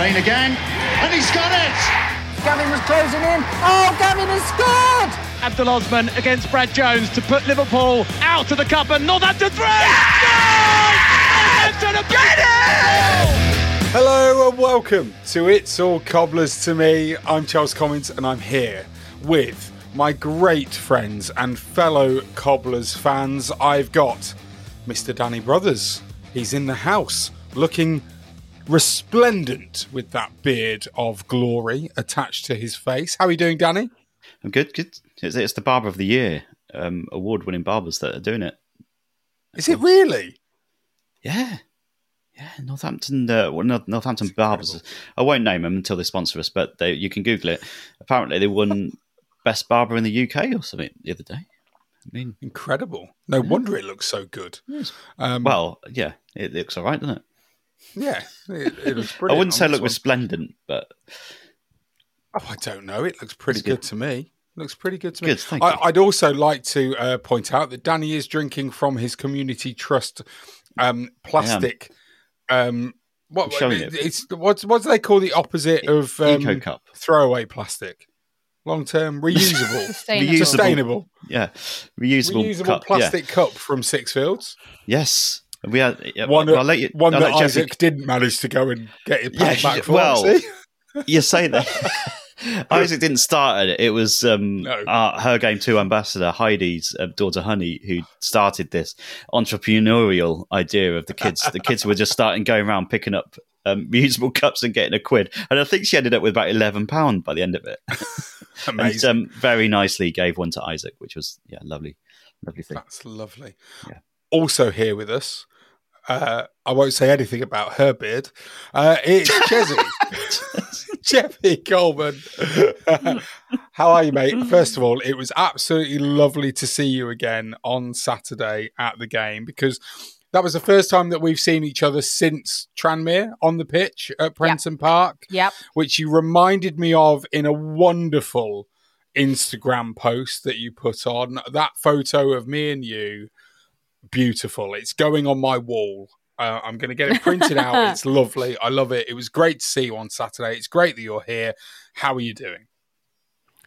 Brain again, and he's got it! Gavin was closing in. Oh, Gavin has scored! Abdul Osman against Brad Jones to put Liverpool out of the cup and Northampton three. Northampton Get it! Hello and welcome to It's All Cobblers to Me. I'm Charles Commons and I'm here with my great friends and fellow Cobblers fans. I've got Mr. Danny Brothers. He's in the house looking resplendent with that beard of glory attached to his face. How are you doing, Danny? I'm good. Good. It's, it's the Barber of the Year um, award-winning barbers that are doing it. Is it really? Yeah, yeah. Northampton, uh, well, North- Northampton barbers. I won't name them until they sponsor us, but they, you can Google it. Apparently, they won best barber in the UK or something the other day. I mean, Incredible. No wonder it looks so good. Um, well, yeah, it looks all right, doesn't it? Yeah, it, it looks I wouldn't say on it looked one. resplendent, but Oh, I don't know. It looks pretty good. good. to me. Looks pretty good to me. Good, thank I, you. I'd also like to uh, point out that Danny is drinking from his community trust um, plastic. Um, what it. it's what what do they call the opposite of um, Eco Cup. throwaway plastic? Long term, reusable, Sustainable. Reusable. sustainable, yeah, reusable, reusable cup, plastic cup from Sixfields. Yes, we had yeah, One, I'll let you, one I'll that let Jeffy- Isaac didn't manage to go and get it Yeah, back, for. well. You say that. Isaac didn't start it. It was um, No. our, her game two ambassador Heidi's uh, daughter Honey who started this entrepreneurial idea of the kids. the kids were just starting going around picking up um, reusable cups and getting a quid, and I think she ended up with about eleven pound by the end of it. and um, very nicely gave one to Isaac, which was yeah, lovely, lovely thing. That's lovely. Yeah. Also here with us, uh, I won't say anything about her beard. Uh, it's Chezzy. Jeffy Coleman. How are you, mate? First of all, it was absolutely lovely to see you again on Saturday at the game because that was the first time that we've seen each other since Tranmere on the pitch at Prenton Park Yep. which you reminded me of in a wonderful Instagram post that you put on. That photo of me and you, beautiful. It's going on my wall. Uh, I'm going to get it printed out. It's lovely. I love it. It was great to see you on Saturday. It's great that you're here. How are you doing?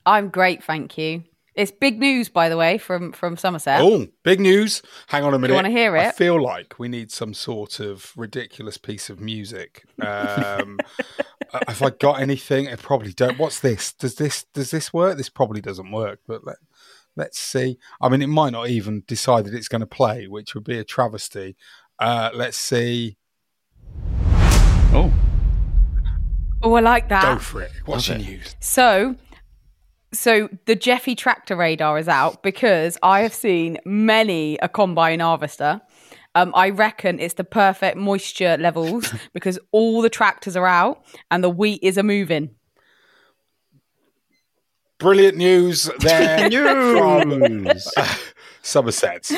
I'm great, thank you. It's big news, by the way, from from Somerset. Oh, big news. Hang on a minute. You wanna hear it? I feel like we need some sort of ridiculous piece of music. Um, have I got anything? I probably don't. What's this? Does this does this work? This probably doesn't work, but let, let's see. I mean, it might not even decide that it's going to play, which would be a travesty. Uh, let's see. Oh, Oh, I like that. Go for it. What's Love your it. news? So, so the Jeffy tractor radar is out because I have seen many a combine harvester. Um, I reckon it's the perfect moisture levels because all the tractors are out and the wheat is a moving. Brilliant news there from news. Somerset.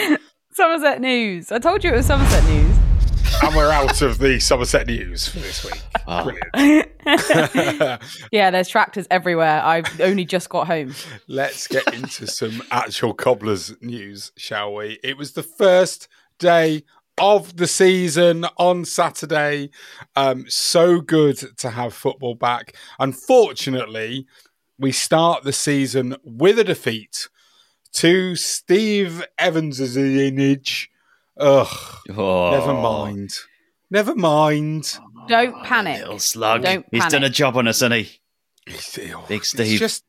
Somerset News. I told you it was Somerset News. and we're out of the Somerset News for this week. Oh. Brilliant. yeah, there's tractors everywhere. I've only just got home. Let's get into some actual cobblers news, shall we? It was the first day of the season on Saturday. Um, so good to have football back. Unfortunately, we start the season with a defeat to Steve Evans' image. Ugh. Oh. Never mind. Never mind. Don't panic. Little slug. Don't He's done a job on us, hasn't he? It's Big Steve. just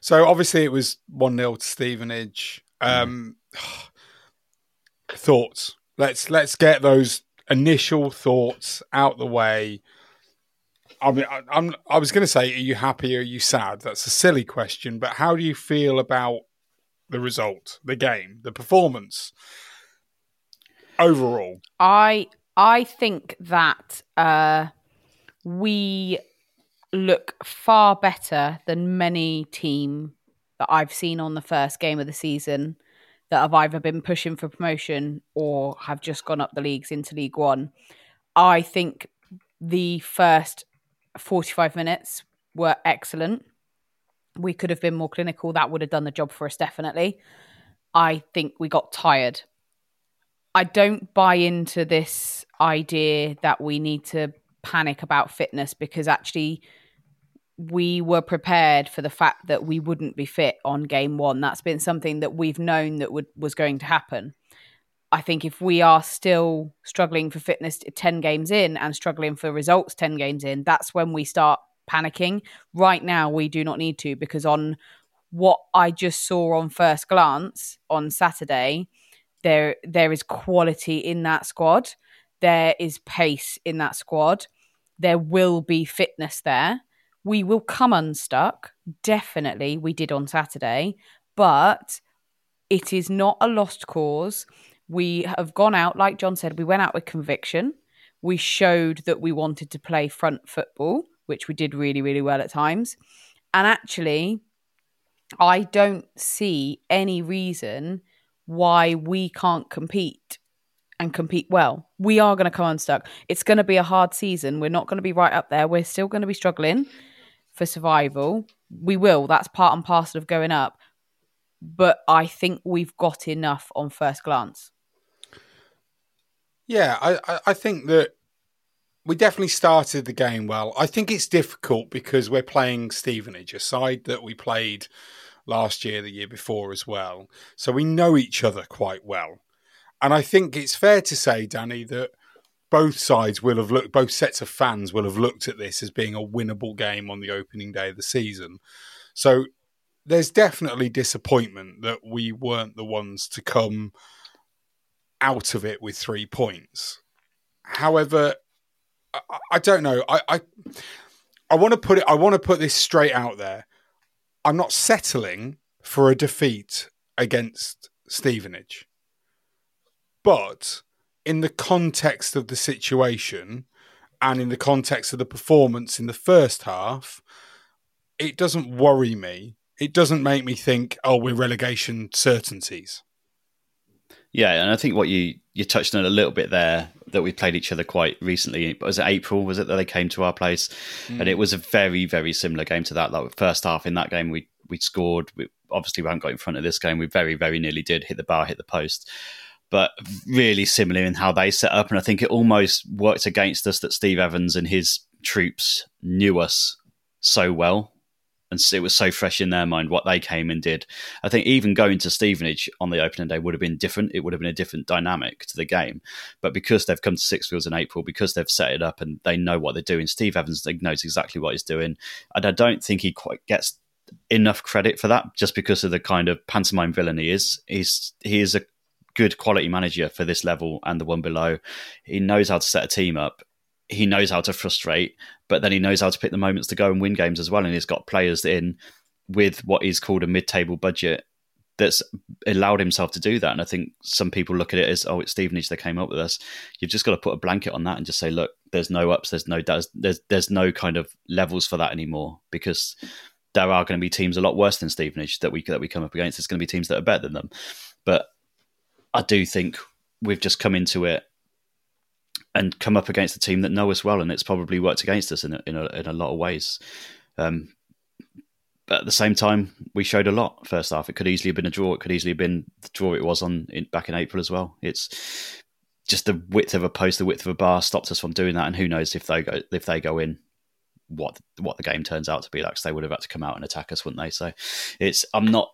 so obviously it was one 0 to Stevenage. Um, thoughts. Let's let's get those initial thoughts out the way. I mean, I, I'm. I was going to say, are you happy? Or are you sad? That's a silly question, but how do you feel about the result, the game, the performance overall? I I think that uh, we look far better than many team that I've seen on the first game of the season that have either been pushing for promotion or have just gone up the leagues into League One. I think the first 45 minutes were excellent. We could have been more clinical. That would have done the job for us, definitely. I think we got tired. I don't buy into this idea that we need to panic about fitness because actually we were prepared for the fact that we wouldn't be fit on game one. That's been something that we've known that would, was going to happen. I think if we are still struggling for fitness 10 games in and struggling for results 10 games in, that's when we start panicking. Right now, we do not need to because on what I just saw on first glance on Saturday, there there is quality in that squad. There is pace in that squad. There will be fitness there. We will come unstuck. Definitely, we did on Saturday, but it is not a lost cause. We have gone out, like John said, we went out with conviction. We showed that we wanted to play front football, which we did really, really well at times. And actually, I don't see any reason why we can't compete and compete well. We are going to come unstuck. It's going to be a hard season. We're not going to be right up there. We're still going to be struggling for survival. We will. That's part and parcel of going up. But I think we've got enough on first glance. Yeah, I, I, think that we definitely started the game well. I think it's difficult because we're playing Stevenage, a side that we played last year, the year before as well. So we know each other quite well. And I think it's fair to say, Danny, that both sides will have looked, both sets of fans will have looked at this as being a winnable game on the opening day of the season. So there's definitely disappointment that we weren't the ones to come out of it with three points. However, I, I don't know. I, I I want to put it. I want to put this straight out there. I'm not settling for a defeat against Stevenage, but in the context of the situation and in the context of the performance in the first half, it doesn't worry me. It doesn't make me think, oh, we're relegation certainties. Yeah, and I think what you you touched on a little bit there that we played each other quite recently. Was it April? Was it that they came to our place? Mm. And it was a very very similar game to that. Like first half in that game, we we scored. We, obviously, we haven't got in front of this game. We very very nearly did hit the bar, hit the post. But really similar in how they set up, and I think it almost worked against us that Steve Evans and his troops knew us so well and it was so fresh in their mind what they came and did. I think even going to Stevenage on the opening day would have been different. It would have been a different dynamic to the game. But because they've come to Six Sixfields in April, because they've set it up and they know what they're doing, Steve Evans knows exactly what he's doing. And I don't think he quite gets enough credit for that just because of the kind of pantomime villain he is. He's he is a good quality manager for this level and the one below. He knows how to set a team up he knows how to frustrate, but then he knows how to pick the moments to go and win games as well. And he's got players in with what is called a mid-table budget that's allowed himself to do that. And I think some people look at it as, oh, it's Stevenage that came up with us. You've just got to put a blanket on that and just say, look, there's no ups, there's no downs, there's there's no kind of levels for that anymore because there are going to be teams a lot worse than Stevenage that we that we come up against. There's going to be teams that are better than them, but I do think we've just come into it and come up against a team that know us well, and it's probably worked against us in a, in a, in a lot of ways. Um, but at the same time, we showed a lot first half. It could easily have been a draw. It could easily have been the draw it was on in, back in April as well. It's just the width of a post, the width of a bar stopped us from doing that. And who knows if they go if they go in, what what the game turns out to be like? Cause they would have had to come out and attack us, wouldn't they? So it's I'm not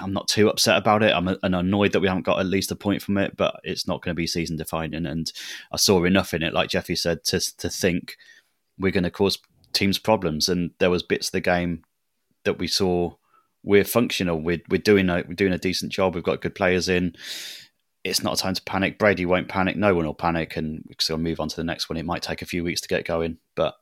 I'm not too upset about it. I'm, annoyed that we haven't got at least a point from it, but it's not going to be season defining. And I saw enough in it, like Jeffy said, to to think we're going to cause teams problems. And there was bits of the game that we saw we're functional. We're we're doing a we're doing a decent job. We've got good players in. It's not a time to panic. Brady won't panic. No one will panic, and we'll move on to the next one. It might take a few weeks to get going, but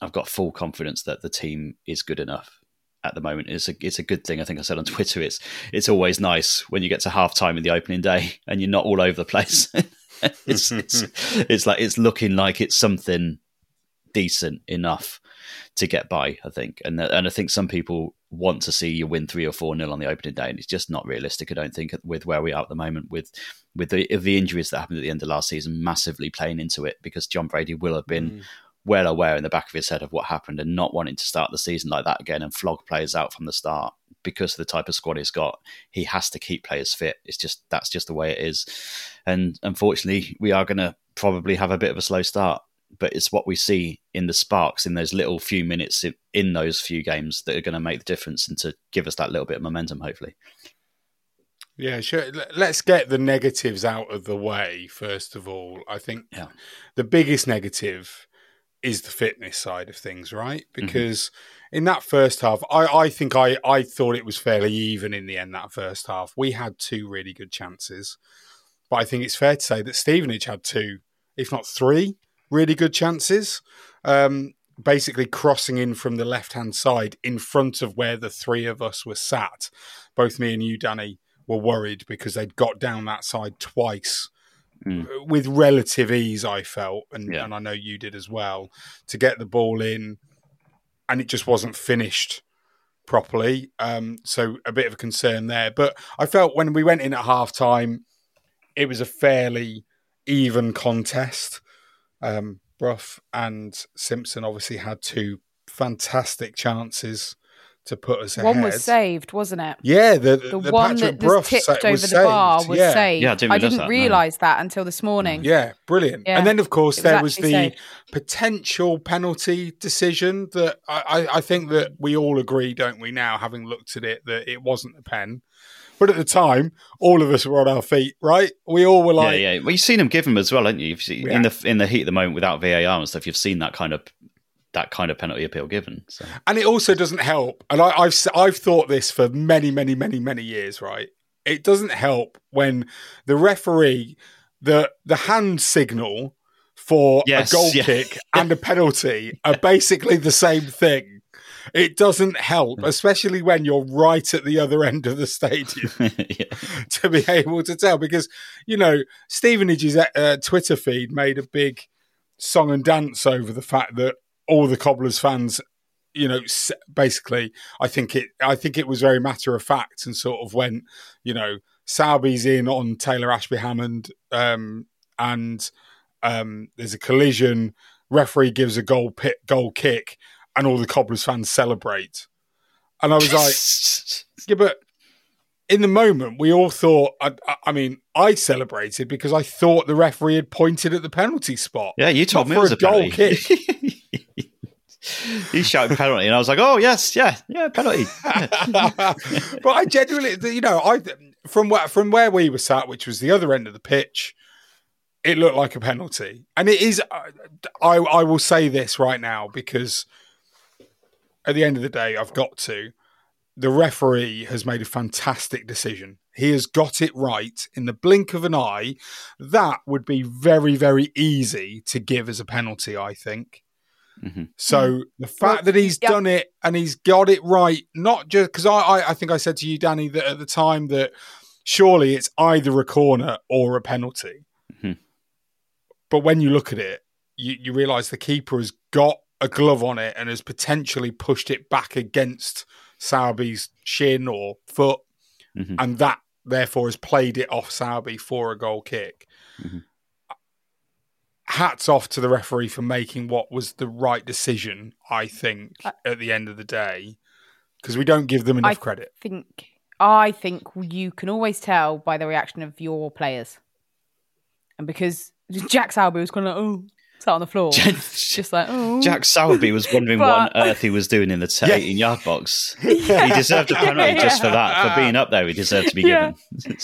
I've got full confidence that the team is good enough at the moment. It's a it's a good thing. I think I said on Twitter. It's it's always nice when you get to half time in the opening day and you're not all over the place. it's, it's it's like it's looking like it's something decent enough to get by. I think, and and I think some people want to see you win three or four nil on the opening day, and it's just not realistic. I don't think with where we are at the moment, with with the the injuries that happened at the end of last season, massively playing into it because Jon Brady will have been. Mm. Well aware in the back of his head of what happened and not wanting to start the season like that again and flog players out from the start because of the type of squad he's got. He has to keep players fit. It's just that's just the way it is. And unfortunately, we are going to probably have a bit of a slow start but it's what we see in the sparks in those little few minutes in those few games that are going to make the difference and to give us that little bit of momentum, hopefully. Yeah, sure. Let's get the negatives out of the way first of all. I think yeah. the biggest negative is the fitness side of things, right? Mm-hmm. Because mm-hmm. in that first half, I, I think I, I thought it was fairly even in the end, that first half. We had two really good chances. But I think it's fair to say that Stevenage had two, if not three, really good chances. Um, basically crossing in from the left hand side in front of where the three of us were sat. Both me and you, Danny, were worried because they'd got down that side twice mm. with relative ease, I felt, and, yeah. and I know you did as well, to get the ball in, and it just wasn't finished properly. Um, so a bit of a concern there. But I felt when we went in at half time, it was a fairly even contest. Um, Brough and Simpson obviously had two fantastic chances to put us ahead. One was saved, wasn't it? Yeah, the, the, the one that was tipped over was the saved. bar was yeah. saved. Yeah, I didn't, I didn't realise that, that, until this morning. Yeah, brilliant. Yeah. And then, of course, was there was the saved. potential penalty decision that I, I, I think that we all agree, don't we? Now, having looked at it, that it wasn't a pen. But at the time, all of us were on our feet, right? We all were like, yeah, yeah. Well, you've seen them give them as well, haven't you? You've seen, Yeah. In the in the heat of the moment, without VAR and stuff, you've seen that kind of that kind of penalty appeal given. So. And it also doesn't help. And I, I've s- I've thought this for many, many, many, many years. Right? It doesn't help when the referee the the hand signal for Yes, a goal yeah. kick and a penalty are basically the same thing. It doesn't help, especially when you're right at the other end of the stadium, to be able to tell. Because you know, Stevenage's uh, Twitter feed made a big song and dance over the fact that all the Cobblers fans, you know, basically, I think it, I think it was very matter of fact and sort of went, you know, Sowerby's in on Taylor Ashby Hammond, um, and um, there's a collision. Referee gives a goal pit, goal kick, and all the Cobblers fans celebrate. And I was like, yeah, but in the moment, we all thought. I, I- mean, I celebrated because I thought the referee had pointed at the penalty spot. Yeah, you told me it was a a goal penalty. kick. you shouted penalty, and I was like, "Oh yes, yeah, yeah, penalty." but I genuinely, you know, I from where from where we were sat, which was the other end of the pitch, it looked like a penalty, and it is. Uh, I I will say this right now because at the end of the day, I've got to. The referee has made a fantastic decision. He has got it right in the blink of an eye. That would be very, very easy to give as a penalty, I think. So the fact that he's yeah. done it and he's got it right, not just because I, I, I think I said to you, Danny, that at the time that surely it's either a corner or a penalty. Mhm. But when you look at it, you, you realise the keeper has got a glove on it and has potentially pushed it back against Sowerby's shin or foot, Mhm. and that therefore has played it off Sowerby for a goal kick. Mm-hmm. Hats off to the referee for making what was the right decision, I think, uh, at the end of the day, because we don't give them enough I credit. Think I think you can always tell by the reaction of your players, and because Jack Sowerby was kind of like, oh, sat on the floor, just like oh. Jack Sowerby was wondering but... what on earth he was doing in the 18 yard box. Yeah. He deserved a penalty just for that, for being up there. He deserved to be yeah. given.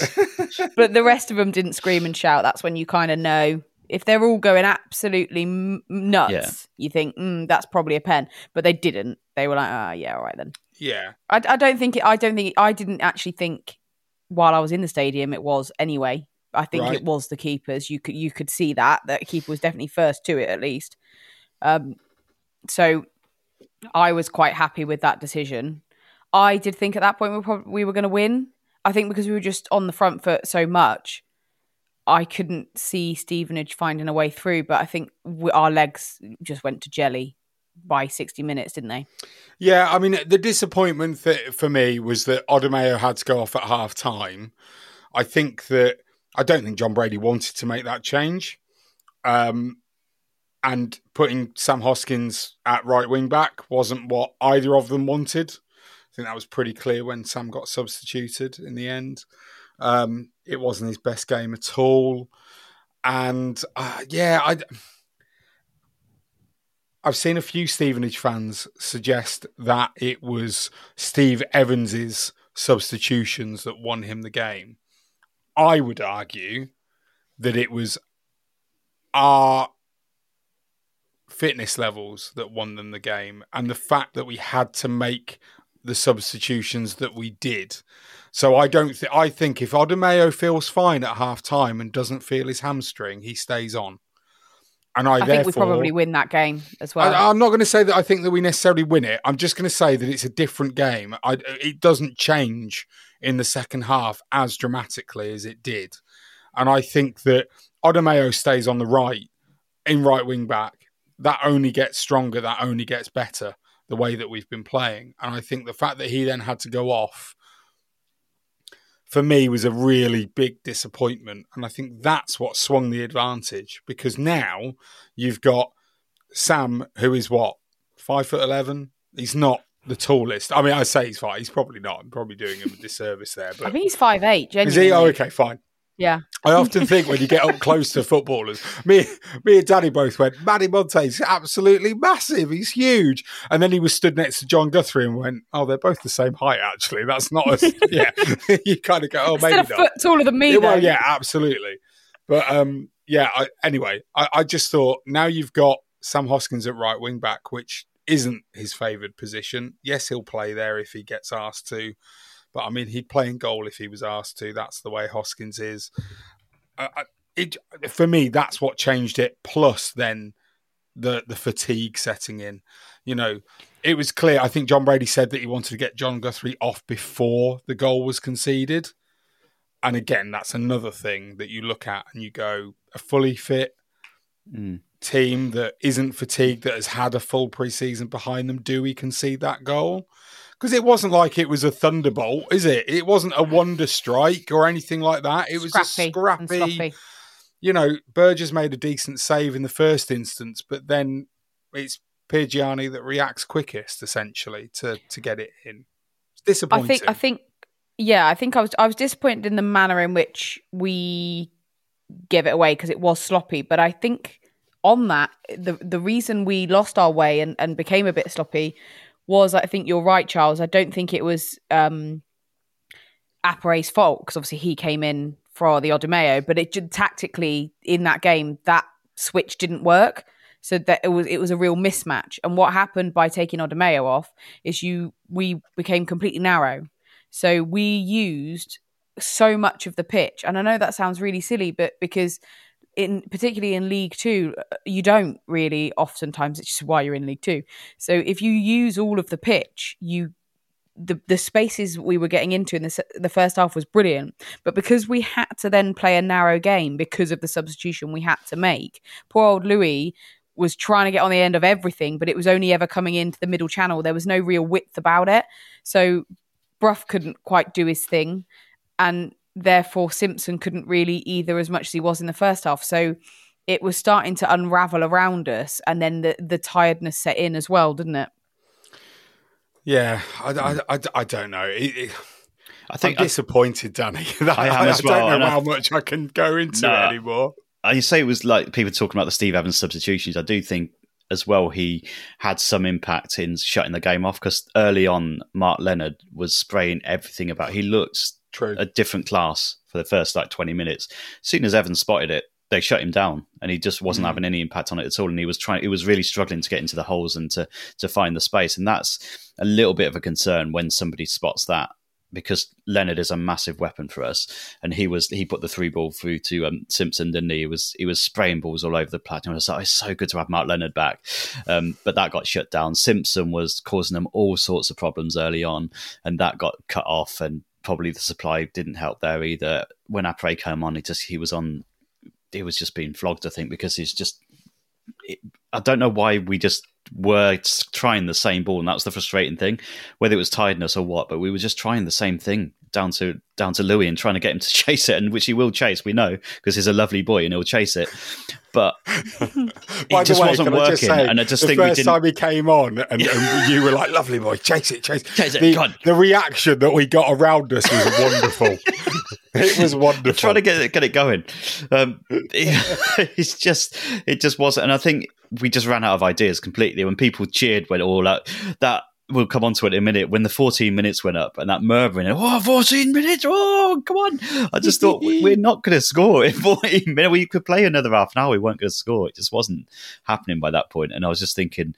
but the rest of them didn't scream and shout. That's when you kind of know if they're all going absolutely m- nuts. Yeah. You think mm, that's probably a pen, but they didn't. They were like, ah, oh, yeah, all right then. Yeah, I, I don't think it, I don't think I didn't actually think while I was in the stadium it was anyway. I think right. it was the keepers. You could you could see that that keeper was definitely first to it at least. Um, so I was quite happy with that decision. I did think at that point we were probably, we were going to win. I think because we were just on the front foot so much, I couldn't see Stevenage finding a way through. But I think we, our legs just went to jelly by 60 minutes, didn't they? Yeah, I mean, the disappointment for, for me was that Odimayo had to go off at half time. I think that I don't think Jon Brady wanted to make that change. Um, and putting Sam Hoskins at right wing back wasn't what either of them wanted. I think that was pretty clear when Sam got substituted in the end. Um, it wasn't his best game at all. And uh, yeah, I. I've seen a few Stevenage fans suggest that it was Steve Evans's substitutions that won him the game. I would argue that it was our fitness levels that won them the game and the fact that we had to make the substitutions that we did. So I don't think I think if Odimayo feels fine at half time and doesn't feel his hamstring, he stays on. And I, I think we probably win that game as well. I, am not going to say that I think that we necessarily win it. I'm just going to say that it's a different game. I, it doesn't change in the second half as dramatically as it did. And I think that Odimayo stays on the right in right wing back. That only gets stronger. That only gets better the way that we've been playing. And I think the fact that he then had to go off for me was a really big disappointment. And I think that's what swung the advantage because now you've got Sam, who is what, five foot 11? He's not the tallest. I mean, I say he's five. He's probably not. I'm probably doing him a disservice there. But I think he's five eight. Is he? Oh, okay, fine. Yeah. I often think when you get up close to footballers, me, me and Danny both went, Manny Monthe's absolutely massive. He's huge. And then he was stood next to Jon Guthrie and went, oh, they're both the same height, actually. That's not as, yeah. you kind of go, oh, maybe Instead not. foot taller than me, yeah, Well, yeah, absolutely. But um, yeah, I, anyway, I, I just thought now you've got Sam Hoskins at right wing back, which isn't his favoured position. Yes, he'll play there if he gets asked to. But I mean, he'd play in goal if he was asked to. That's the way Hoskins is. Uh, it, for me, that's what changed it. Plus, then the the fatigue setting in. You know, it was clear. I think Jon Brady said that he wanted to get Jon Guthrie off before the goal was conceded. And again, that's another thing that you look at and you go, a fully fit mm. team that isn't fatigued, that has had a full preseason behind them, do we concede that goal? because it wasn't like it was a thunderbolt, is it? It wasn't a wonder strike or anything like that. It was scrappy a scrappy. You know, Burgess made a decent save in the first instance, but then it's Piergianni that reacts quickest, essentially, to to get it in. It's disappointing. I think. I think. Yeah, I think I was. I was disappointed in the manner in which we gave it away because it was sloppy. But I think on that, the the reason we lost our way and, and became a bit sloppy was I think you're right, Charles. I don't think it was um, Appéré's fault because obviously he came in for the Odimayo, but it tactically in that game that switch didn't work. So that it was it was a real mismatch. And what happened by taking Odimayo off is you we became completely narrow. So we used so much of the pitch. And I know that sounds really silly, but because in particularly in League Two, uh, you don't really. Oftentimes, it's just why you're in League Two. So if you use all of the pitch, you the the spaces we were getting into in the the first half was brilliant, but because we had to then play a narrow game because of the substitution we had to make, poor old Louis was trying to get on the end of everything, but it was only ever coming into the middle channel. There was no real width about it, so Brough couldn't quite do his thing, and therefore Simpson couldn't really either as much as he was in the first half. So it was starting to unravel around us, and then the the tiredness set in as well, didn't it? Yeah, I, I, I, I don't know. It, it, I think I'm disappointed, Danny. I, am as well, I don't know and how much I can go into Nah. it anymore. I say it was like people talking about the Steve Evans substitutions. I do think as well he had some impact in shutting the game off because early on Marc Leonard was spraying everything about. He looks True. a different class for the first like twenty minutes. As soon as Evans spotted it, they shut him down, and he just wasn't having any impact on it at all. And he was trying. He was really struggling to get into the holes and to to find the space. And that's a little bit of a concern when somebody spots that because Leonard is a massive weapon for us, and he was he put the three ball through to um, Simpson, didn't he? He was he was spraying balls all over the platform. I was like, it's so good to have Marc Leonard back, um, but that got shut down. Simpson was causing them all sorts of problems early on, and that got cut off, and probably the supply didn't help there either. When Appéré came on, he just he was on, he was just being flogged, I think, because he's just it, I don't know why we just were trying the same ball, and that was the frustrating thing, whether it was tiredness or what. But we were just trying the same thing down to down to Louis and trying to get him to chase it, and which he will chase. We know because he's a lovely boy and he'll chase it. But it just way, wasn't I working, say, and I just the think we first didn't. time he came on, and, and you were like, "Lovely boy, chase it, chase, Chase it, The, the reaction that we got around us was wonderful. it was wonderful. trying to get it, get it going. Um, it- it's just it just wasn't, and I think we just ran out of ideas completely. When people cheered, when all that that we'll come on to it in a minute. When the 14 minutes went up and that murmuring, oh, 14 minutes, oh, come on! I just thought we- we're not going to score in 14 minutes. We could play another half an hour, we weren't going to score. It just wasn't happening by that point, and I was just thinking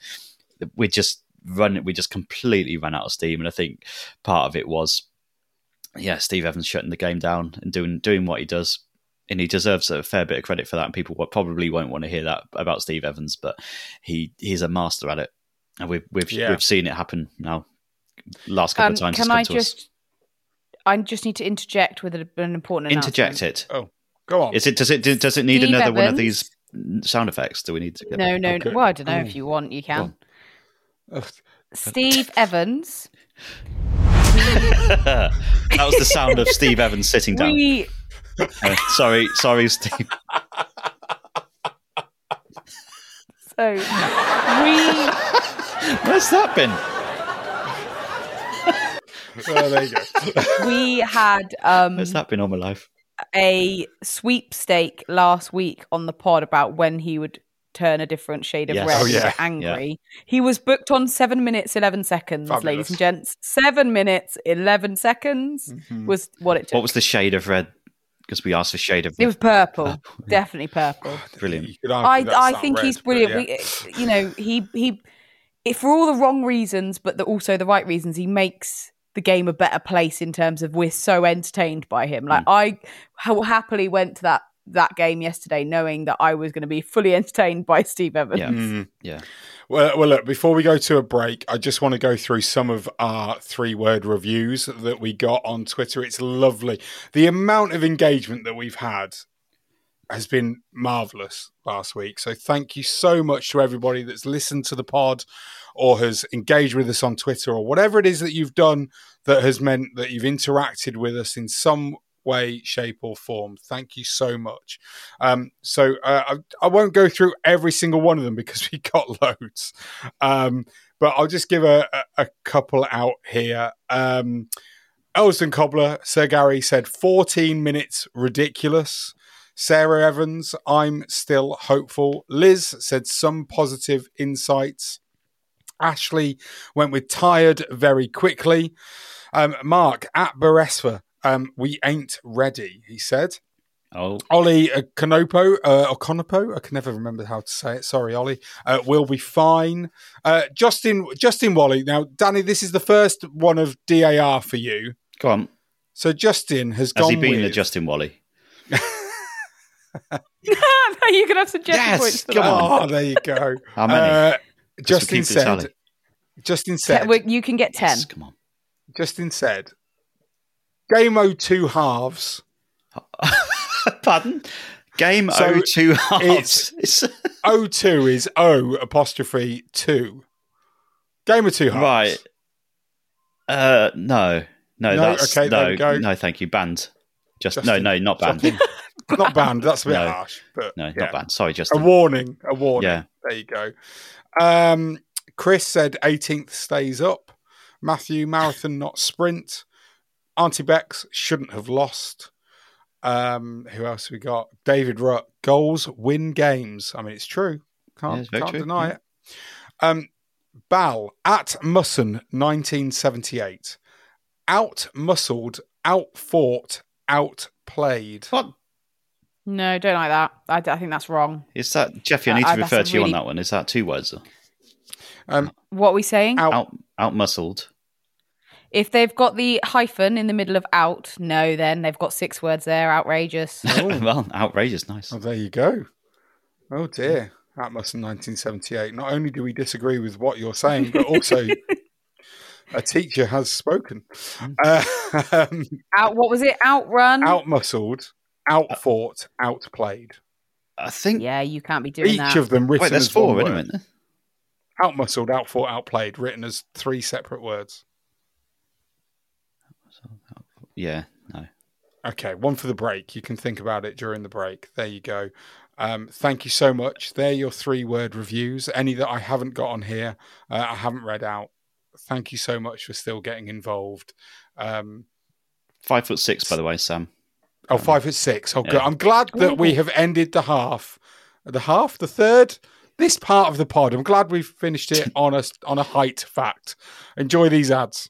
we just run, we just completely ran out of steam, and I think part of it was yeah, Steve Evans shutting the game down and doing doing what he does, and he deserves a fair bit of credit for that. And people probably won't want to hear that about Steve Evans, but he he's a master at it, and we've we've Yeah. we've seen it happen now. Last couple Um, of times, can I to us. just? I just need to interject with an important interject it? Oh, go on. Is it does it does it need Steve another one of these sound effects? Do we need to get No, no, Okay. Well, I don't know Oh. if you want, you can. Ugh. Steve Evans. that was the sound of Steve Evans sitting down. We Uh, sorry, sorry, Steve. so we Where's that been? Oh, there you go. we had um Where's that been all my life? a sweepstake last week on the pod about when he would turn a different shade of Yes. red Oh, yeah. get angry. He was booked on seven minutes eleven seconds, Fabulous. ladies and gents. Seven minutes eleven seconds Mm-hmm. was what it took. What was the shade of red? Because we asked for shade of it was purple, definitely purple. brilliant. You could argue I I think red, he's brilliant. yeah. We, you know, he he, if for all the wrong reasons, but the, also the right reasons, he makes the game a better place in terms of we're so entertained by him. Mm. Like I ha- happily went to that that game yesterday, knowing that I was going to be fully entertained by Steve Evans. Yeah, Mm. yeah. Well, well, look, before we go to a break, I just want to go through some of our three word reviews that we got on Twitter. It's lovely. The amount of engagement that we've had has been marvelous last week. So thank you so much to everybody that's listened to the pod or has engaged with us on Twitter or whatever it is that you've done that has meant that you've interacted with us in some way, shape, or form. Thank you so much. Um, so uh, I, I won't go through every single one of them because we got loads. Um, but I'll just give a, a, a couple out here. Um, Elston Cobbler, Sir Gary said 14 minutes ridiculous. Sarah Evans, I'm still hopeful. Liz said some positive insights. Ashley went with tired very quickly. Um, Mark at Beresfa, um, we ain't ready, he said. Oh, Ollie uh, Canopo, uh, or Conopo, I can never remember how to say it. Sorry, Ollie. Uh, will be fine. Uh, Justin, Justin Wally. Now, Danny, this is the first one of DAR for you. go on. So Justin has, Has gone he been with the Justin Wally? you can have suggestion Yes, points. For come that. on. Oh, there you go. How many? Uh, we Justin keep said. Justin said. well, you can get ten. Yes, come on. Justin said. Game O two halves. Pardon? Game So O two halves. It's, O two is O apostrophe two. Game of two halves. right. Uh, no, no, No? that's Okay, there no, go. no. Thank you. Banned. Just Justin. no, no, not banned. Not banned. That's a bit No. harsh. But No, yeah. not banned. Sorry, just A warning. A warning. Yeah. There you go. Um, Chris said 18th stays up. Matthew, marathon, not sprint. Auntie Bex shouldn't have lost. Um, who else we got? David Rutt. Goals win games. I mean, it's true. Can't, it's can't deny Yeah. it. Um, Bal at Musson, 1978. Out muscled, out fought, outplayed. What No, don't like that. I, I think that's wrong. is that, Jeffy? I Uh, need uh, to that's refer to you on that one. Is that two words? Um, What are we saying? out, Out, out muscled. If they've got the hyphen in the middle of out, no, then they've got six words there. Outrageous. well, outrageous, nice. Oh, there you go. Oh dear, that must in 1978. Not only do we disagree with what you're saying, but also a teacher has spoken. Uh, um, Out. What was it? Outrun. outmuscled, outfought, outplayed. I think Yeah, you can't be doing Each that. of them written Wait, there's as four, one isn't word. it? Outmuscled, outfought, outplayed, written as three separate words. Yeah, no. Okay, one for the break. You can think about it during the break. There you go. Um, thank you so much. They're your three word reviews. Any that I haven't got on here, uh, I haven't read out. Thank you so much for still getting involved. Um, Five foot six, by the way, Sam. Oh, five foot six. Oh, good. Yeah. I'm glad that we have ended the half, the half, the third, this part of the pod. I'm glad we've finished it on a on a height fact. Enjoy these ads.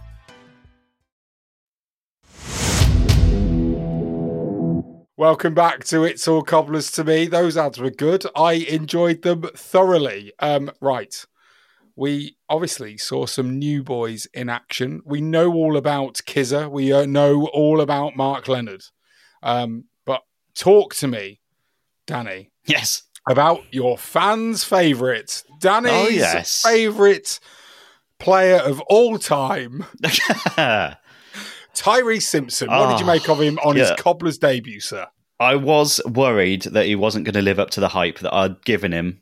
Welcome back to It's All Cobblers to Me. Those ads were good. I enjoyed them thoroughly. Um, right. We obviously saw some new boys in action. We know all about Kizza. We uh, know all about Marc Leonard. Um, but talk to me, Danny, Yes. about your fans' favourite. Danny's Oh, yes. favourite player of all time, Tyreece Simpson. What did you make of him on his. Ah. Cobblers debut, sir? I was worried that he wasn't going to live up to the hype that I'd given him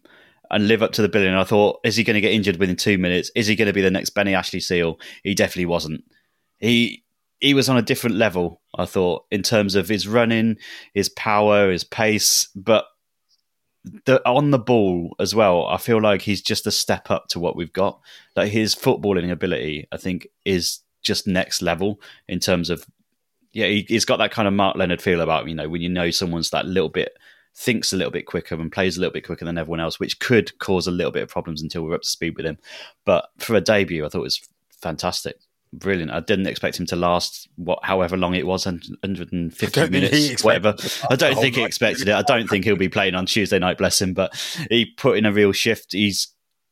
and live up to the billing. I thought, is he going to get injured within two minutes? Is he going to be the next Benny Ashley Seal? He definitely wasn't. He he was on a different level, I thought, in terms of his running, his power, his pace, but the, on the ball as well. I feel like he's just a step up to what we've got. Like his footballing ability, I think, is just next level in terms of yeah, he, he's got that kind of Marc Leonard feel about him, you know when you know someone's that little bit thinks a little bit quicker and plays a little bit quicker than everyone else, which could cause a little bit of problems until we're up to speed with him. But for a debut, I thought it was fantastic. Brilliant. I didn't expect him to last what however long it was, 150 I don't think he minutes, whatever. it to last I don't think he expected it. I don't think he'll be playing on Tuesday night, bless him, but he put in a real shift. He's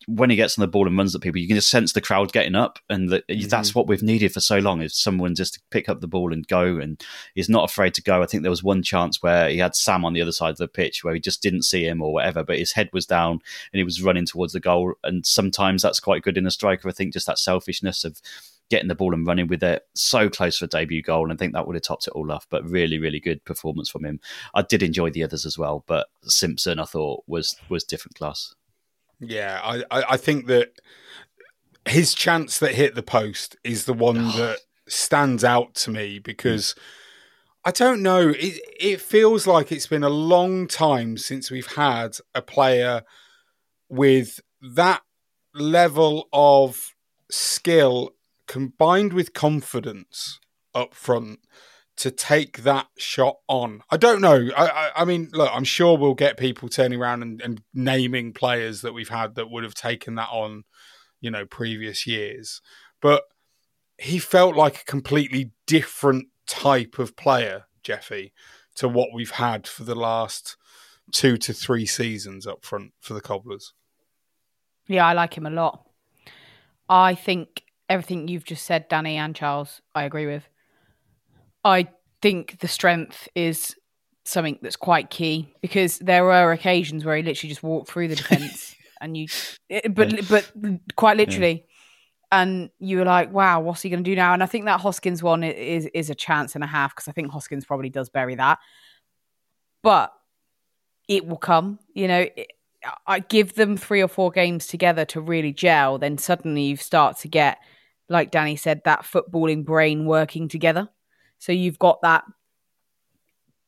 when he gets on the ball and runs at people, you can just sense the crowd getting up, and that mm-hmm. that's what we've needed for so long is someone just to pick up the ball and go. And he's not afraid to go. I think there was one chance where he had Sam on the other side of the pitch where he just didn't see him or whatever, but his head was down and he was running towards the goal. And sometimes that's quite good in a striker. I think just that selfishness of getting the ball and running with it so close for a debut goal. And I think that would have topped it all off. But really, really good performance from him. I did enjoy the others as well, but Simpson I thought was was different class. Yeah, I, I, I think that his chance that hit the post is the one that stands out to me hmm. because I don't know. It, it feels like it's been a long time since we've had a player with that level of skill combined with confidence up front to take that shot on. I don't know. I, I, I mean, look, I'm sure we'll get people turning around and, and, naming players that we've had that would have taken that on, you know, previous years. But he felt like a completely different type of player, Jefé, to what we've had for the last two to three seasons up front for the Cobblers. Yeah, I like him a lot. I think everything you've just said, Danny and Charles, I agree with. I think the strength is something that's quite key because there were occasions where he literally just walked through the defense and you but yeah. but quite literally yeah. and you were like wow what's he going to do now and i think that hoskins one is is a chance and a half because i think hoskins probably does bury that but it will come you know i give them three or four games together to really gel then suddenly you start to get like danny said that footballing brain working together so you've got that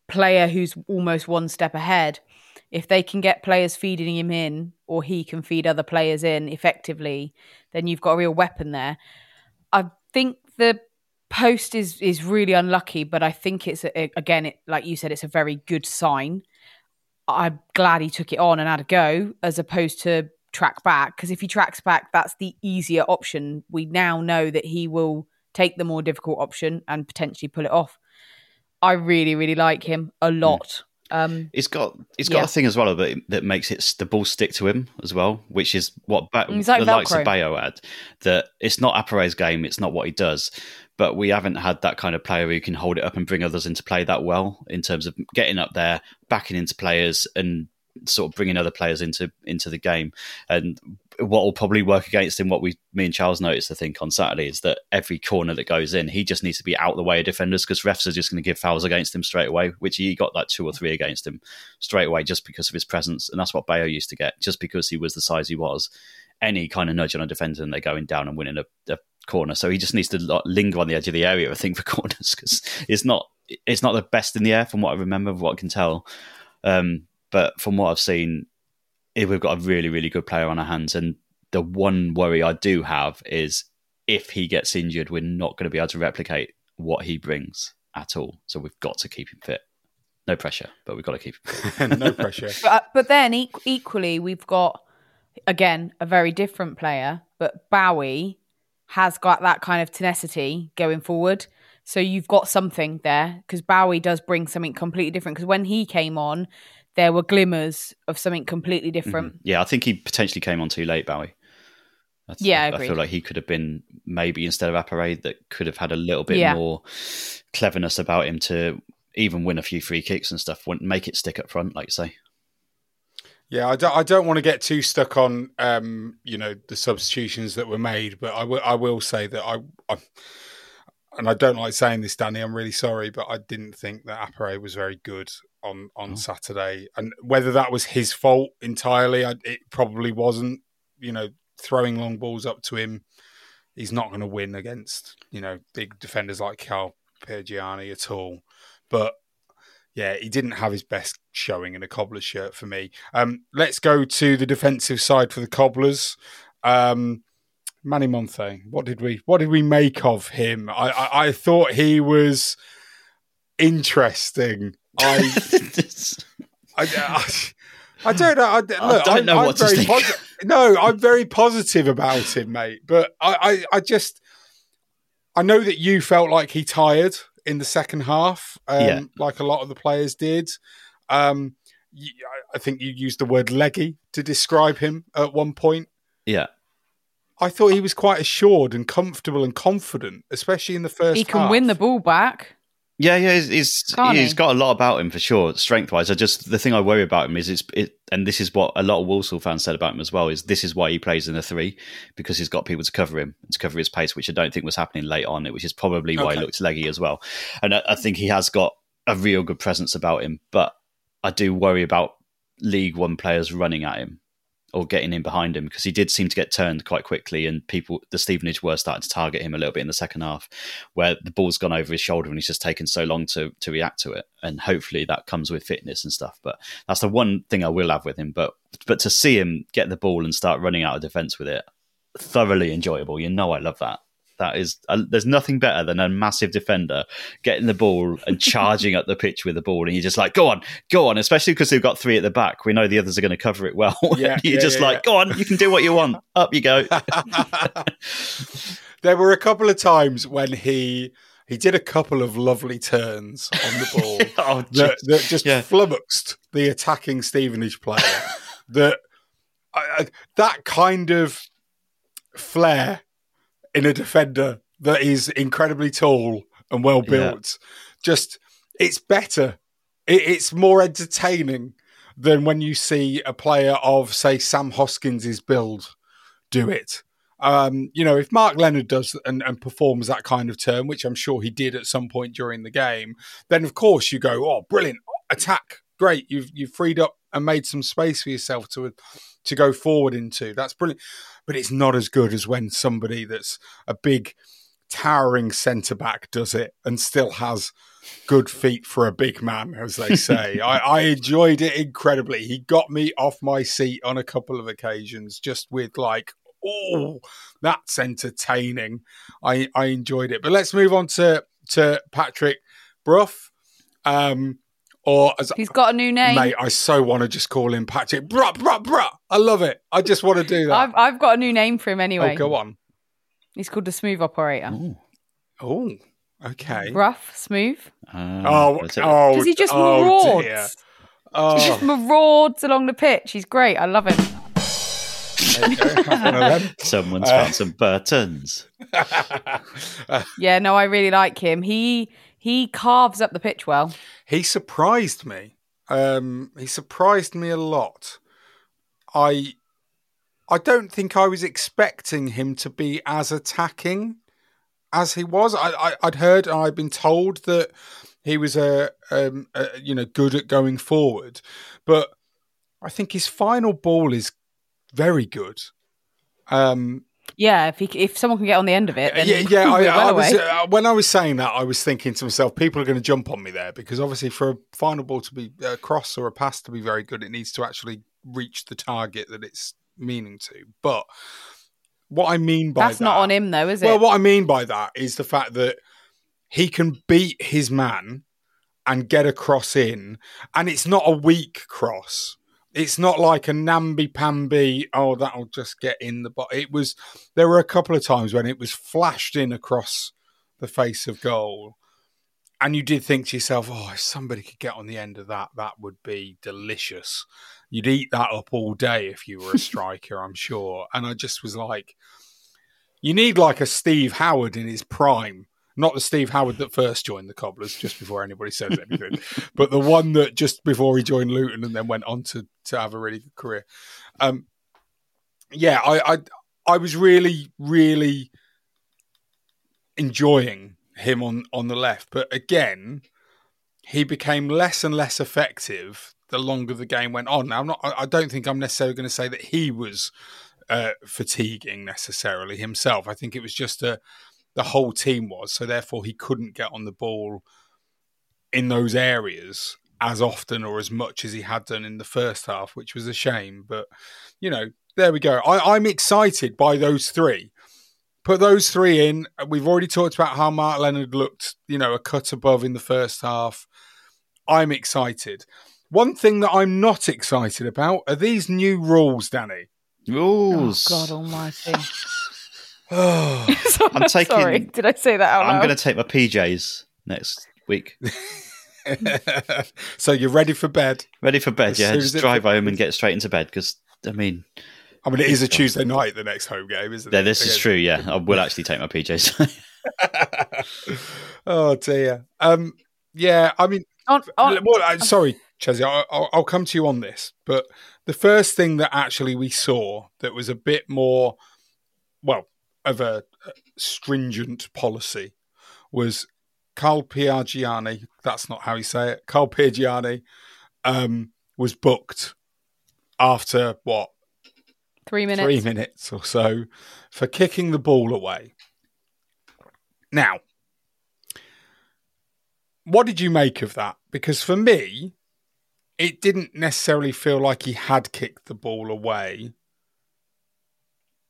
player who's almost one step ahead. If they can get players feeding him in, or he can feed other players in effectively, then you've got a real weapon there. I think the post is is really unlucky, but I think it's a, again, it, like you said, it's a very good sign. I'm glad he took it on and had a go, as opposed to track back. Because if he tracks back, that's the easier option. We now know that he will take the more difficult option and potentially pull it off. I really, really like him a hmm. lot. Um, he's got he's got yeah. a thing as well that that makes it the ball stick to him as well, which is what ba- like the Velcro. likes of Bayo had. That it's not Appéré's game, it's not what he does, but we haven't had that kind of player who can hold it up and bring others into play that well in terms of getting up there, backing into players, and sort of bringing other players into into the game. And what will probably work against him, what we, me and Charles noticed, I think, on Saturday, is that every corner that goes in, he just needs to be out the way of defenders because refs are just going to give fouls against him straight away, which he got like two or three against him straight away just because of his presence. And that's what Bayo used to get, just because he was the size he was. Any kind of nudge on a defender and they're going down and winning a, a corner. So he just needs to linger on the edge of the area, I think, for corners because it's not it's not the best in the air from what I remember, what I can tell. Um, but from what I've seen, we've got a really, really good player on our hands. And the one worry I do have is if he gets injured, we're not going to be able to replicate what he brings at all. So we've got to keep him fit. No pressure, but we've got to keep him no pressure. But, uh, but then e- equally, we've got, again, a very different player, but Bowie has got that kind of tenacity going forward. So you've got something there because Bowie does bring something completely different. Because when he came on, there were glimmers of something completely different. Mm-hmm. Yeah, I think he potentially came on too late, Bowie. That's, yeah, I, I, feel like he could have been maybe instead of Appéré that could have had a little bit yeah. more cleverness about him to even win a few free kicks and stuff. wouldn't Make it stick up front, like you say. Yeah, I don't, I don't want to get too stuck on, um, you know, the substitutions that were made, but I will, I will say that I, I, and I don't like saying this, Danny. I'm really sorry, but I didn't think that Appéré was very good on on oh. Saturday, and whether that was his fault entirely, I, it probably wasn't. You know, throwing long balls up to him, he's not going to win against you know big defenders like Carl Piergianni at all. But yeah, he didn't have his best showing in a cobbler's shirt for me. Um, let's go to the defensive side for the cobblers. Um, Manny Monthé, what did we what did we make of him? I, I, I thought he was interesting. I, I, I, I don't know. I, look, I don't know I'm, what I'm to think. Posi- no, I'm very positive about him, mate. But I, I, I, just, I know that you felt like he tired in the second half, um, yeah. like a lot of the players did. Um, I think you used the word leggy to describe him at one point. Yeah. I thought he was quite assured and comfortable and confident, especially in the first. He can half. win the ball back. Yeah, yeah, he's he's, he's got a lot about him for sure, strength wise. I just the thing I worry about him is it's it, and this is what a lot of Walsall fans said about him as well. Is this is why he plays in the three because he's got people to cover him to cover his pace, which I don't think was happening late on. Which is probably why okay. he looked leggy as well. And I, I think he has got a real good presence about him, but I do worry about League One players running at him or getting in behind him because he did seem to get turned quite quickly and people the Stevenage were starting to target him a little bit in the second half where the ball's gone over his shoulder and he's just taken so long to to react to it. And hopefully that comes with fitness and stuff but that's the one thing I will have with him. But but to see him get the ball and start running out of defense with it thoroughly enjoyable. You know I love that That is, uh, there's nothing better than a massive defender getting the ball and charging up the pitch with the ball, and you're just like, go on, go on. Especially because they've got three at the back, we know the others are going to cover it well. Yeah, you're yeah, just yeah, like, go on, you can do what you want. Up you go. there were a couple of times when he he did a couple of lovely turns on the ball Oh, that, that just Yeah. flummoxed the attacking Stevenage player. that I, I- that kind of flair in a defender that is incredibly tall and well built. Just it's better. It, it's more entertaining than when you see a player of say Sam Hoskins's build do it. Um, you know, if Marc Leonard does and, and performs that kind of turn, which I'm sure he did at some point during the game, then of course you go, oh, brilliant, attack, great, you've you've freed up and made some space for yourself to to go forward into. That's brilliant, but it's not as good as when somebody that's a big towering centre back does it and still has good feet for a big man, as they say. I, I enjoyed it incredibly. He got me off my seat on a couple of occasions just with like, oh, that's entertaining. I, I enjoyed it. But let's move on to, to Patrick Brough. Um, or as He's got a new name. mate, I so want to just call him Patrick Bruh, bruh, bruh. I love it. I just want to do that. I've I've got a new name for him anyway. Oh, go on. He's called the Smooth Operator. Oh, okay. Rough, smooth. Oh, oh, Does he just oh, marauds? dear. He just Oh, marauds along the pitch. He's great. I love him. there you go. Have one of them. Someone's Uh, found some buttons. Yeah, no, I really like him. He he carves up the pitch well. He surprised me. Um, he surprised me a lot. I I don't think I was expecting him to be as attacking as he was. I, I I'd heard and I'd been told that he was a, um, a you know good at going forward, but I think his final ball is very good. Um, Yeah, if he if someone can get on the end of it, then yeah, yeah. I, well I was, uh, when I was saying that, I was thinking to myself, people are going to jump on me there because obviously, for a final ball to be a cross or a pass to be very good, it needs to actually reach the target that it's meaning to. But what I mean by That's that, not on him though, is it? well, what I mean by that is the fact that he can beat his man and get a cross in, and it's not a weak cross. It's not like a namby pamby. Oh, that'll just get in the. Bo-. It was. There were a couple of times when it was flashed in across the face of goal, and you did think to yourself, "Oh, if somebody could get on the end of that, that would be delicious." You'd eat that up all day if you were a striker, I'm sure. And I just was like, you need like a Steve Howard in his prime. Not the Steve Howard that first joined the Cobblers, just before anybody says anything, but the one that just before he joined Luton and then went on to, to have a really good career. Um, yeah, I, I I was really really enjoying him on on the left, but again, he became less and less effective the longer the game went on. Now, I'm not. I don't think I'm necessarily going to say that he was uh, fatiguing necessarily himself. I think it was just a the whole team was. So therefore, he couldn't get on the ball in those areas as often or as much as he had done in the first half, which was a shame. But you know, there we go. I, I'm excited by those three. Put those three in. We've already talked about how Marc Leonard looked, you know, a cut above in the first half. I'm excited. One thing that I'm not excited about are these new rules, Danny. Rules. Oh, God Almighty! I'm taking. Sorry, did I say that out I'm going to take my PJs next week. so you're ready for bed? Ready for bed? As yeah, just as it- drive home and get straight into bed because I mean, I mean, it is a Tuesday night, the next home game, isn't it? yeah, it? this is true. Yeah, I will actually take my PJs. oh dear. Um, yeah, I mean, On- on- well, I, sorry, Chesney, I'll, I'll, I'll come to you on this, but the first thing that actually we saw that was a bit more, well, of a stringent policy was Carl Piagiani. That's not how you say it. Carl Piagiani um, was booked after what Three minutes. three minutes or so for kicking the ball away. Now, what did you make of that? Because for me, it didn't necessarily feel like he had kicked the ball away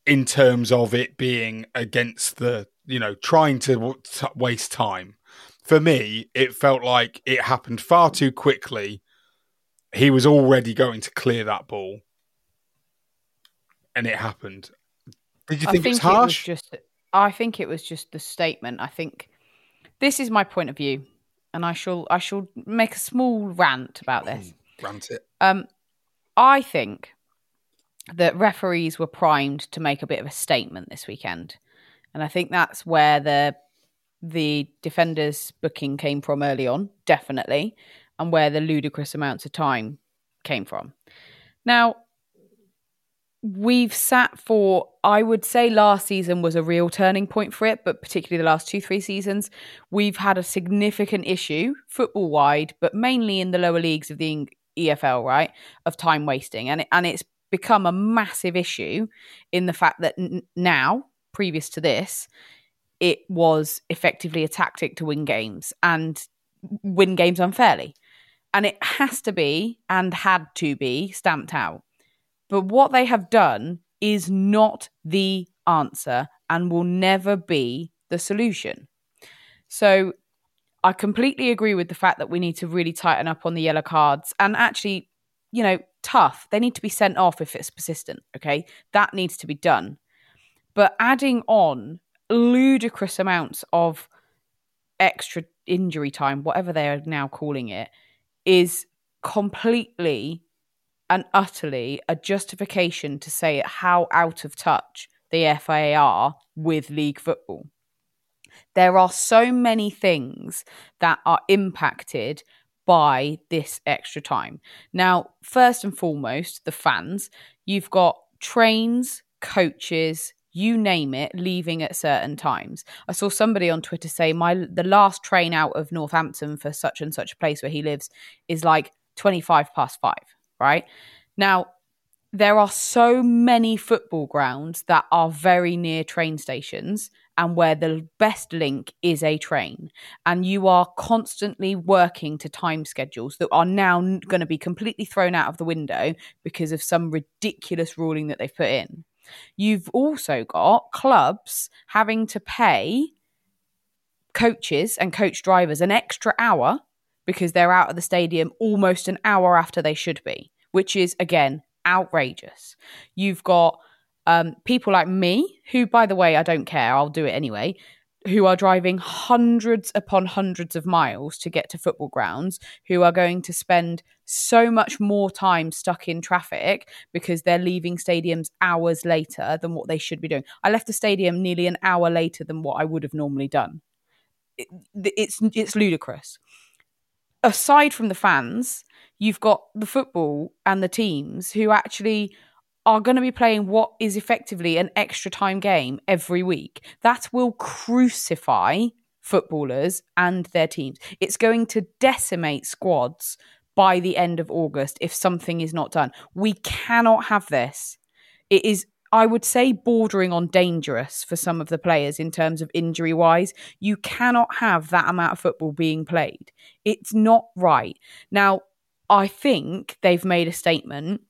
in terms of it being against the you know, trying to waste time. For me, it felt like it happened far too quickly. He was already going to clear that ball, and it happened. Did you I think, think it was harsh? just. I think it was just the statement. I think this is my point of view, and I shall I shall make a small rant about this. Rant it. Um, I think that referees were primed to make a bit of a statement this weekend, and I think that's where the the defenders' booking came from early on, definitely, and where the ludicrous amounts of time came from. Now, we've sat for i would say last season was a real turning point for it but particularly the last two three seasons we've had a significant issue football wide but mainly in the lower leagues of the efl right of time wasting and it, and it's become a massive issue in the fact that n- now previous to this it was effectively a tactic to win games and win games unfairly and it has to be and had to be stamped out but what they have done is not the answer and will never be the solution. So I completely agree with the fact that we need to really tighten up on the yellow cards and actually, you know, tough. They need to be sent off if it's persistent. Okay. That needs to be done. But adding on ludicrous amounts of extra injury time, whatever they are now calling it, is completely and utterly a justification to say how out of touch the FA are with league football. There are so many things that are impacted by this extra time. Now, first and foremost, the fans, you've got trains, coaches, you name it, leaving at certain times. I saw somebody on Twitter say my the last train out of Northampton for such and such a place where he lives is like 25 past 5 right? Now, there are so many football grounds that are very near train stations and where the best link is a train. And you are constantly working to time schedules that are now going to be completely thrown out of the window because of some ridiculous ruling that they've put in. You've also got clubs having to pay coaches and coach drivers an extra hour because they're out of the stadium almost an hour after they should be, which is, again, outrageous. You've got um, people like me, who, by the way, I don't care, I'll do it anyway, who are driving hundreds upon hundreds of miles to get to football grounds, who are going to spend so much more time stuck in traffic because they're leaving stadiums hours later than what they should be doing. I left the stadium nearly an hour later than what I would have normally done. It, it's it's ludicrous aside from the fans, you've got the football and the teams who actually are going to be playing what is effectively an extra time game every week. That will crucify footballers and their teams. It's going to decimate squads by the end of August if something is not done. We cannot have this. It is I would say bordering on dangerous for some of the players in terms of injury wise. You cannot have that amount of football being played. It's not right. Now, I think they've made a statement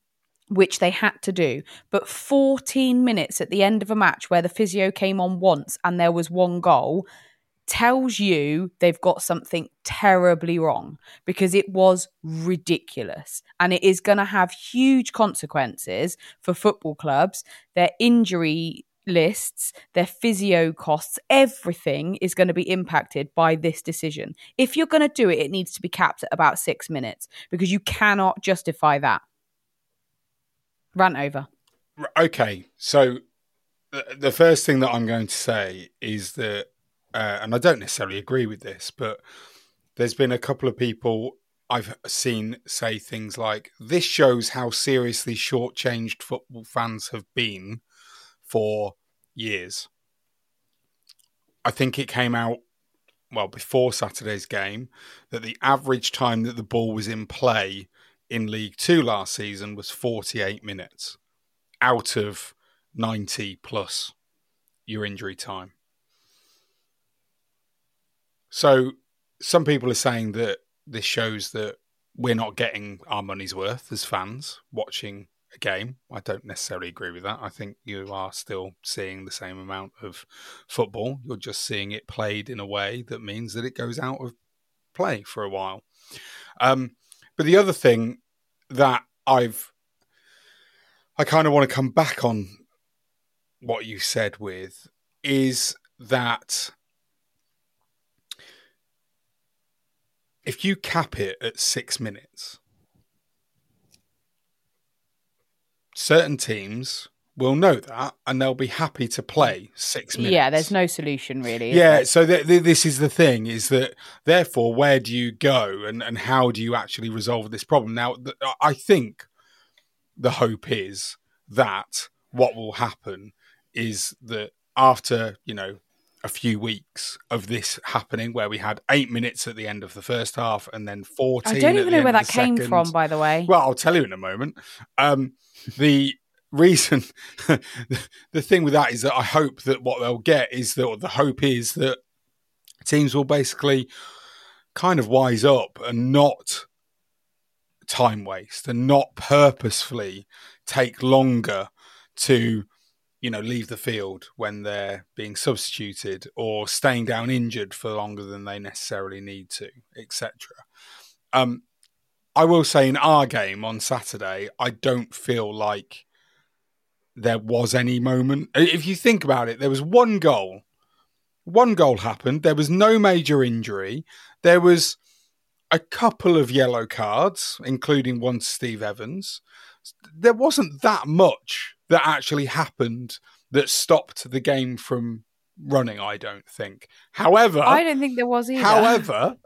which they had to do. But 14 minutes at the end of a match where the physio came on once and there was one goal tells you they've got something terribly wrong because it was ridiculous. And it is going to have huge consequences for football clubs. Their injury lists their physio costs everything is going to be impacted by this decision. If you're going to do it it needs to be capped at about 6 minutes because you cannot justify that rant over okay so the first thing that i'm going to say is that uh, and I don't necessarily agree with this, but there's been a couple of people I've seen say things like, this shows how seriously shortchanged football fans have been for years. I think it came out, well, before Saturday's game, that the average time that the ball was in play in League Two last season was 48 minutes out of 90 plus your injury time. So some people are saying that this shows that we're not getting our money's worth as fans watching a game. I don't necessarily agree with that. I think you are still seeing the same amount of football. You're just seeing it played in a way that means that it goes out of play for a while. Um, but the other thing that I've, I kind of want to come back on what you said with is that if you cap it at six minutes, certain teams will know that and they'll be happy to play six minutes. Yeah, there's no solution really. Yeah, so th- th- this is the thing: is that therefore, where do you go and and how do you actually resolve this problem? Now, th- I think the hope is that what will happen is that after you know a few weeks of this happening, where we had eight minutes at the end of the first half and then fourteen. I don't even know where that came second. from, by the way. Well, I'll tell you in a moment. Um, the reason, the thing with that is that I hope that what they'll get is that the hope is that teams will basically kind of wise up and not time waste and not purposefully take longer to you know leave the field when they're being substituted or staying down injured for longer than they necessarily need to etc um i will say in our game on saturday i don't feel like there was any moment if you think about it there was one goal one goal happened there was no major injury there was a couple of yellow cards including one to steve evans there wasn't that much that actually happened that stopped the game from running, I don't think. However, I don't think there was either. However,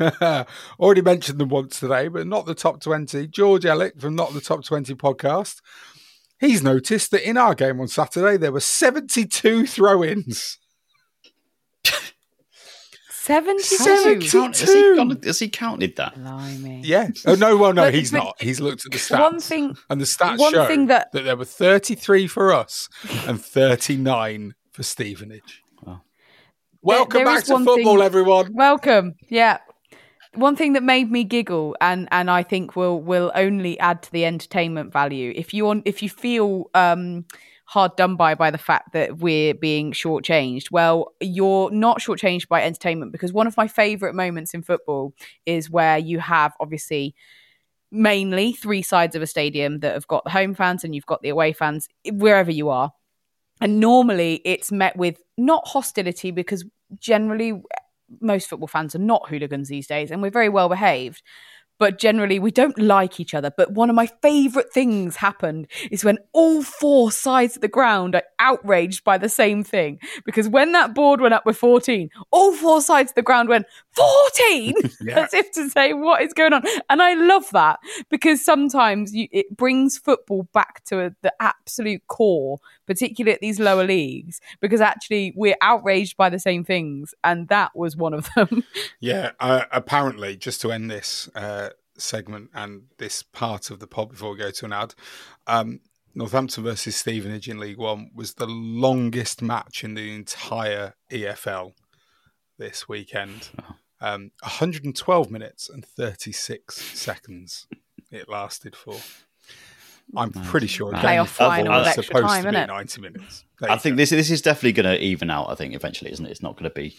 already mentioned them once today, but not the top 20. George Ellick from Not the Top 20 podcast. He's noticed that in our game on Saturday, there were 72 throw ins. 72. 72. Has he, gone- has he counted that? Blimey. Yeah. Oh no, well no, But- he's but not. He's looked at the stats. one thing- and the stats one show thing that- there were 33 for us and 39 for Stevenage. Welcome there back to football, thing- everyone. Welcome. Yeah. One thing that made me giggle and and I think will will only add to the entertainment value. If you on if you feel um hard done by by the fact that we're being shortchanged, well, you're not shortchanged by entertainment because one of my favourite moments in football is where you have obviously mainly three sides of a stadium that have got the home fans and you've got the away fans wherever you are. And normally it's met with not hostility because generally most football fans are not hooligans these days and we're very well behaved. But generally, we don't like each other. But one of my favourite things happened is when all four sides of the ground are outraged by the same thing. Because when that board went up with 14, all four sides of the ground went, 14! Yeah. As if to say, what is going on? And I love that because sometimes you, it brings football back to a, the absolute core, particularly at these lower leagues, because actually we're outraged by the same things. And that was one of them. Yeah, uh, apparently, just to end this uh, segment and this part of the pod before we go to an ad, um, Northampton versus Stevenage in League One was the longest match in the entire EFL this weekend. Um, 112 minutes and 36 seconds it lasted for. I'm pretty sure a game Playoff of football final was with extra time, to be innit? 90 minutes. There I think go. this this is definitely going to even out. I think eventually, isn't it? It's not going to be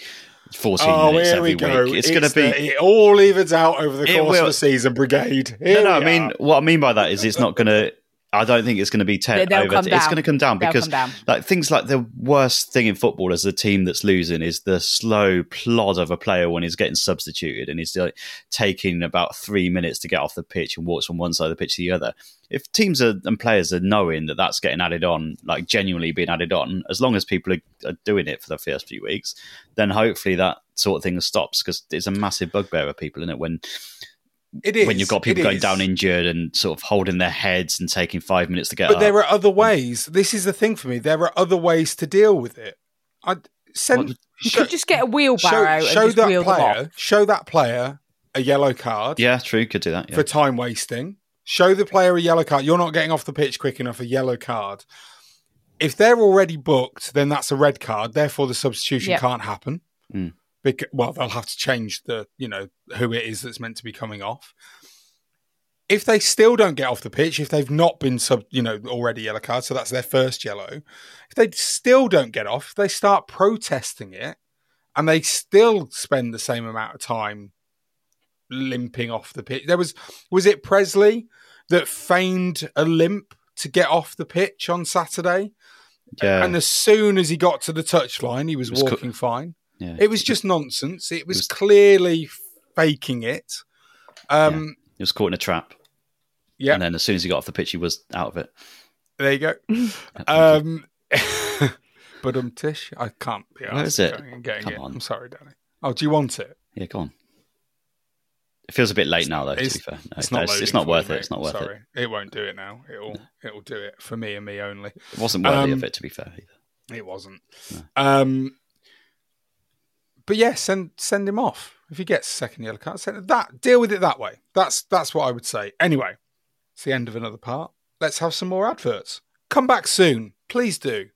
fourteen Oh, minutes here every we go. week. It's, going to be. the- it all evens out over the course of the season, Brigade. no, Here no. I we mean, what I mean by that is it's not going to. I don't think it's going to be ten They'll over. It's down. going to come down They'll because come down. like things like the worst thing in football as a team that's losing is the slow plod of a player when he's getting substituted and he's like taking about three minutes to get off the pitch and walks from one side of the pitch to the other. If teams are, and players are knowing that that's getting added on, like genuinely being added on, as long as people are, are doing it for the first few weeks, then hopefully that sort of thing stops because it's a massive bugbear of people, isn't it? When It is. when you've got people going down injured and sort of holding their heads and taking five minutes to get But up. there are other ways. This is the thing for me. There are other ways to deal with it. I send. You could just get a wheelbarrow show, and show just that wheel them player. off. Show that player a yellow card yeah, true. Could do that. Yeah. for time wasting. Show the player a yellow card. You're not getting off the pitch quick enough. A yellow card. If they're already booked, then that's a red card. Therefore, the substitution Yep. can't happen. Mm. Because, well, they'll have to change the, you know, who it is that's meant to be coming off. if they still don't get off the pitch, if they've not been sub, you know, already yellow card, so that's their first yellow. If they still don't get off, they start protesting it, and they still spend the same amount of time limping off the pitch. There was was it Presley that feigned a limp to get off the pitch on Saturday? Yeah. And as soon as he got to the touchline, he was, was walking co- fine. Yeah. It was just nonsense. It was, was- clearly faking it. Um, He was caught in a trap. yeah. And then as soon as he got off the pitch, he was out of it. There you go. um, but um, Tish, I can't be Where is it? getting Come it. on. I'm sorry, Danny. Oh, do you want it? Yeah, go on. It feels a bit late now, though. It's, to be fair, no, it's no, not. it's, it's not worth me, it. It's not worth Sorry. it. it. won't do it now. It'll it'll do it for me and me only. It wasn't worthy Um, of it, to be fair. Either. It wasn't. Um, but yeah, send send him off if he gets a second yellow card. Send that. Deal with it that way. That's that's what I would say. Anyway, it's the end of another part. Let's have some more adverts. Come back soon, please do.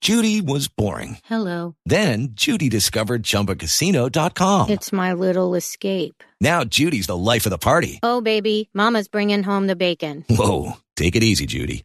Judy was boring. Hello. Then Judy discovered ChumbaCasino.com. It's my little escape. Now Judy's the life of the party. Oh, baby, Mama's bringing home the bacon. Whoa, take it easy, Judy.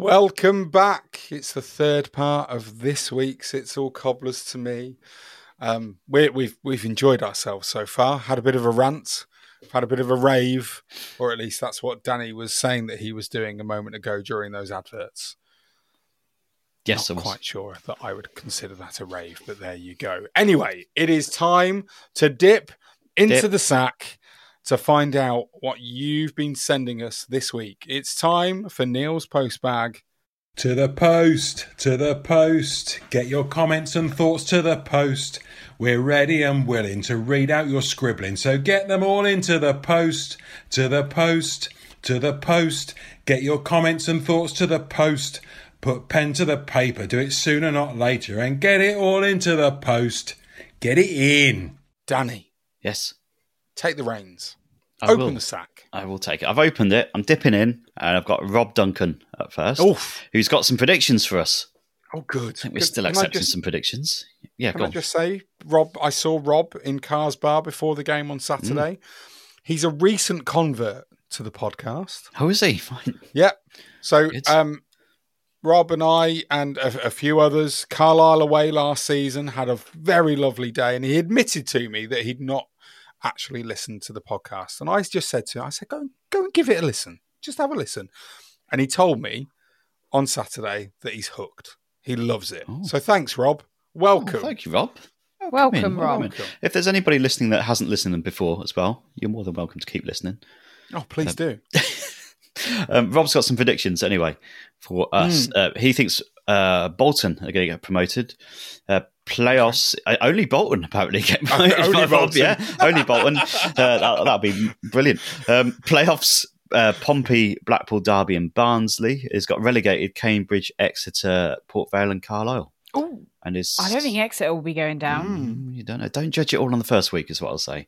Welcome back. It's the third part of this week's It's All Cobblers to Me. Um, we, we've we've enjoyed ourselves so far. Had a bit of a rant, had a bit of a rave, or at least that's what Danny was saying that he was doing a moment ago during those adverts. Yes, Not I was. quite sure that I would consider that a rave, but there you go. Anyway, it is time to dip into Dip. the sack to find out what you've been sending us this week. It's time for Neil's post bag. To the post, to the post. Get your comments and thoughts to the post. We're ready and willing to read out your scribbling, so get them all into the post, to the post, to the post. Get your comments and thoughts to the post. Put pen to the paper, do it sooner, not later, and get it all into the post. Get it in. Danny, Yes. Take the reins. I Open will. the sack. I will take it. I've opened it. I'm dipping in, and I've got Rob Duncan at first, Oof. who's got some predictions for us. Oh, good. I think we're Good. still Can accepting just- some predictions. Yeah, Can I on. just say, Rob? I saw Rob in Cars Bar before the game on Saturday. Mm. He's a recent convert to the podcast. How is he? Fine. Yeah. So, um, Rob and I and a, a few others, Carlisle away last season, had a very lovely day, and he admitted to me that he'd not actually listened to the podcast. And I just said to him, I said, go and, go and give it a listen. Just have a listen. And he told me on Saturday that he's hooked. He loves it. So thanks, Rob. Welcome. Oh, thank you, Rob. Welcome, Come in, Rob. welcome. If there's anybody listening that hasn't listened them before as well, you're more than welcome to keep listening. Oh, please do. Um, Rob's got some predictions anyway for us. Hmm. Uh, he thinks uh, Bolton are going to get promoted. Uh, playoffs, uh, only Bolton apparently get promoted. Only by Rob, Bolton. yeah, only Bolton. Uh, that, that'll be brilliant. Um, playoffs. Uh, Pompey, Blackpool, Derby, and Barnsley has got relegated. Cambridge, Exeter, Port Vale, and Carlisle. Oh, And is I don't think Exeter will be going down. Mm, you don't know. Don't judge it all on the first week, is what I'll say.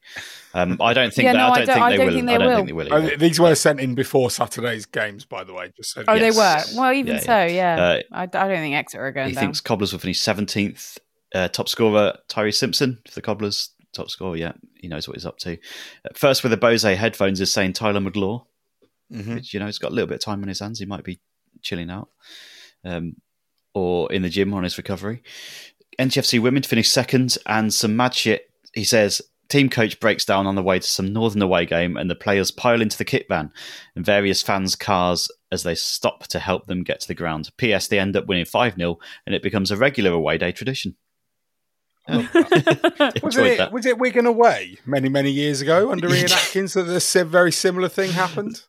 Um, I don't think. Yeah, that, no, I I don't, don't- think, I they will. I don't think they will. Oh, these were sent in before Saturday's games, by the way. Just so Oh, Yes. they were. Well, even Yeah, so, yeah. yeah. Uh, I, I don't think Exeter are going He down. thinks Cobblers will finish seventeenth. Uh, top scorer Tyreece Simpson for the Cobblers. Top scorer, yeah, he knows what he's up to. First with the Bose headphones is saying Tyler Magloire, Mhm. which you know he's got a little bit of time on his hands. He might be chilling out, um, or in the gym on his recovery. NTFC women to finish second, and some mad shit. He says team coach breaks down on the way to some northern away game, and the players pile into the kit van and various fans' cars as they stop to help them get to the ground. P.S. They end up winning 5 0, and it becomes a regular away day tradition. Uh, was it, that. was it Wigan away many, many years ago under Ian Atkins that this very similar thing happened?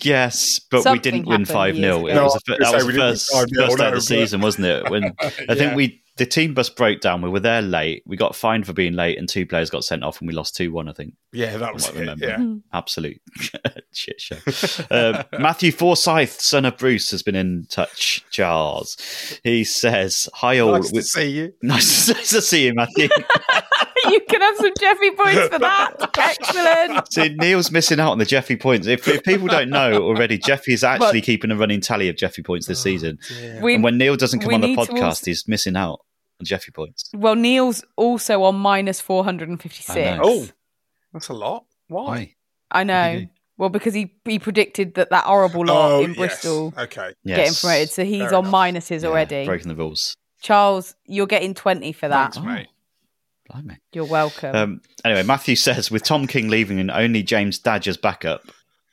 Yes, but we didn't win 5 0. That was, No, the, I fir- was that was the say first, didn't win 5-0, first day of the season, wasn't it? When I Yeah. think we the team bus broke down. We were there late. We got fined for being late, and two players got sent off, and we lost 2 1, I think. Yeah, that was what I it, remember. yeah. Absolute shit show. Uh, Matthew Forsyth, son of Bruce, has been in touch, Charles. He says, Hi, all. Nice to see you. Nice, nice to see you, Matthew. you can have some Jefé points for that. Excellent. See, Neil's missing out on the Jefé points. If, if people don't know already, Jefé is actually But- keeping a running tally of Jefé points this oh, season. We- and when Neil doesn't come on the podcast, also- he's missing out on Jefé points. Well, Neil's also on minus 456. Oh, that's a lot. Why? I know. Well, because he, he predicted that that horrible lot Oh, in yes. Bristol Okay. getting Yes. promoted. So he's Fair on enough. minuses already. Breaking the rules. Charles, you're getting 20 for that. Thanks, mate. Blimey. You're welcome. Um, anyway, Matthew says with Tom King leaving and only James Dadge's backup,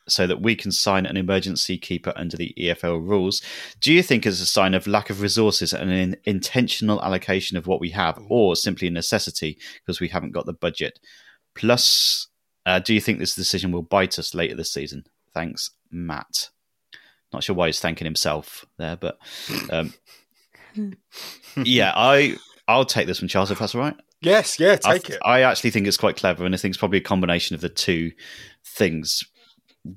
so that we can sign an emergency keeper under the EFL rules. Do you think it's a sign of lack of resources and an intentional allocation of what we have, or simply a necessity because we haven't got the budget? Plus, uh, do you think this decision will bite us later this season? Thanks, Matt. Not sure why he's thanking himself there, but um, yeah, I I'll take this one, Charles, if that's all right. Yes, yeah, I, take it. I actually think it's quite clever, and I think it's probably a combination of the two things.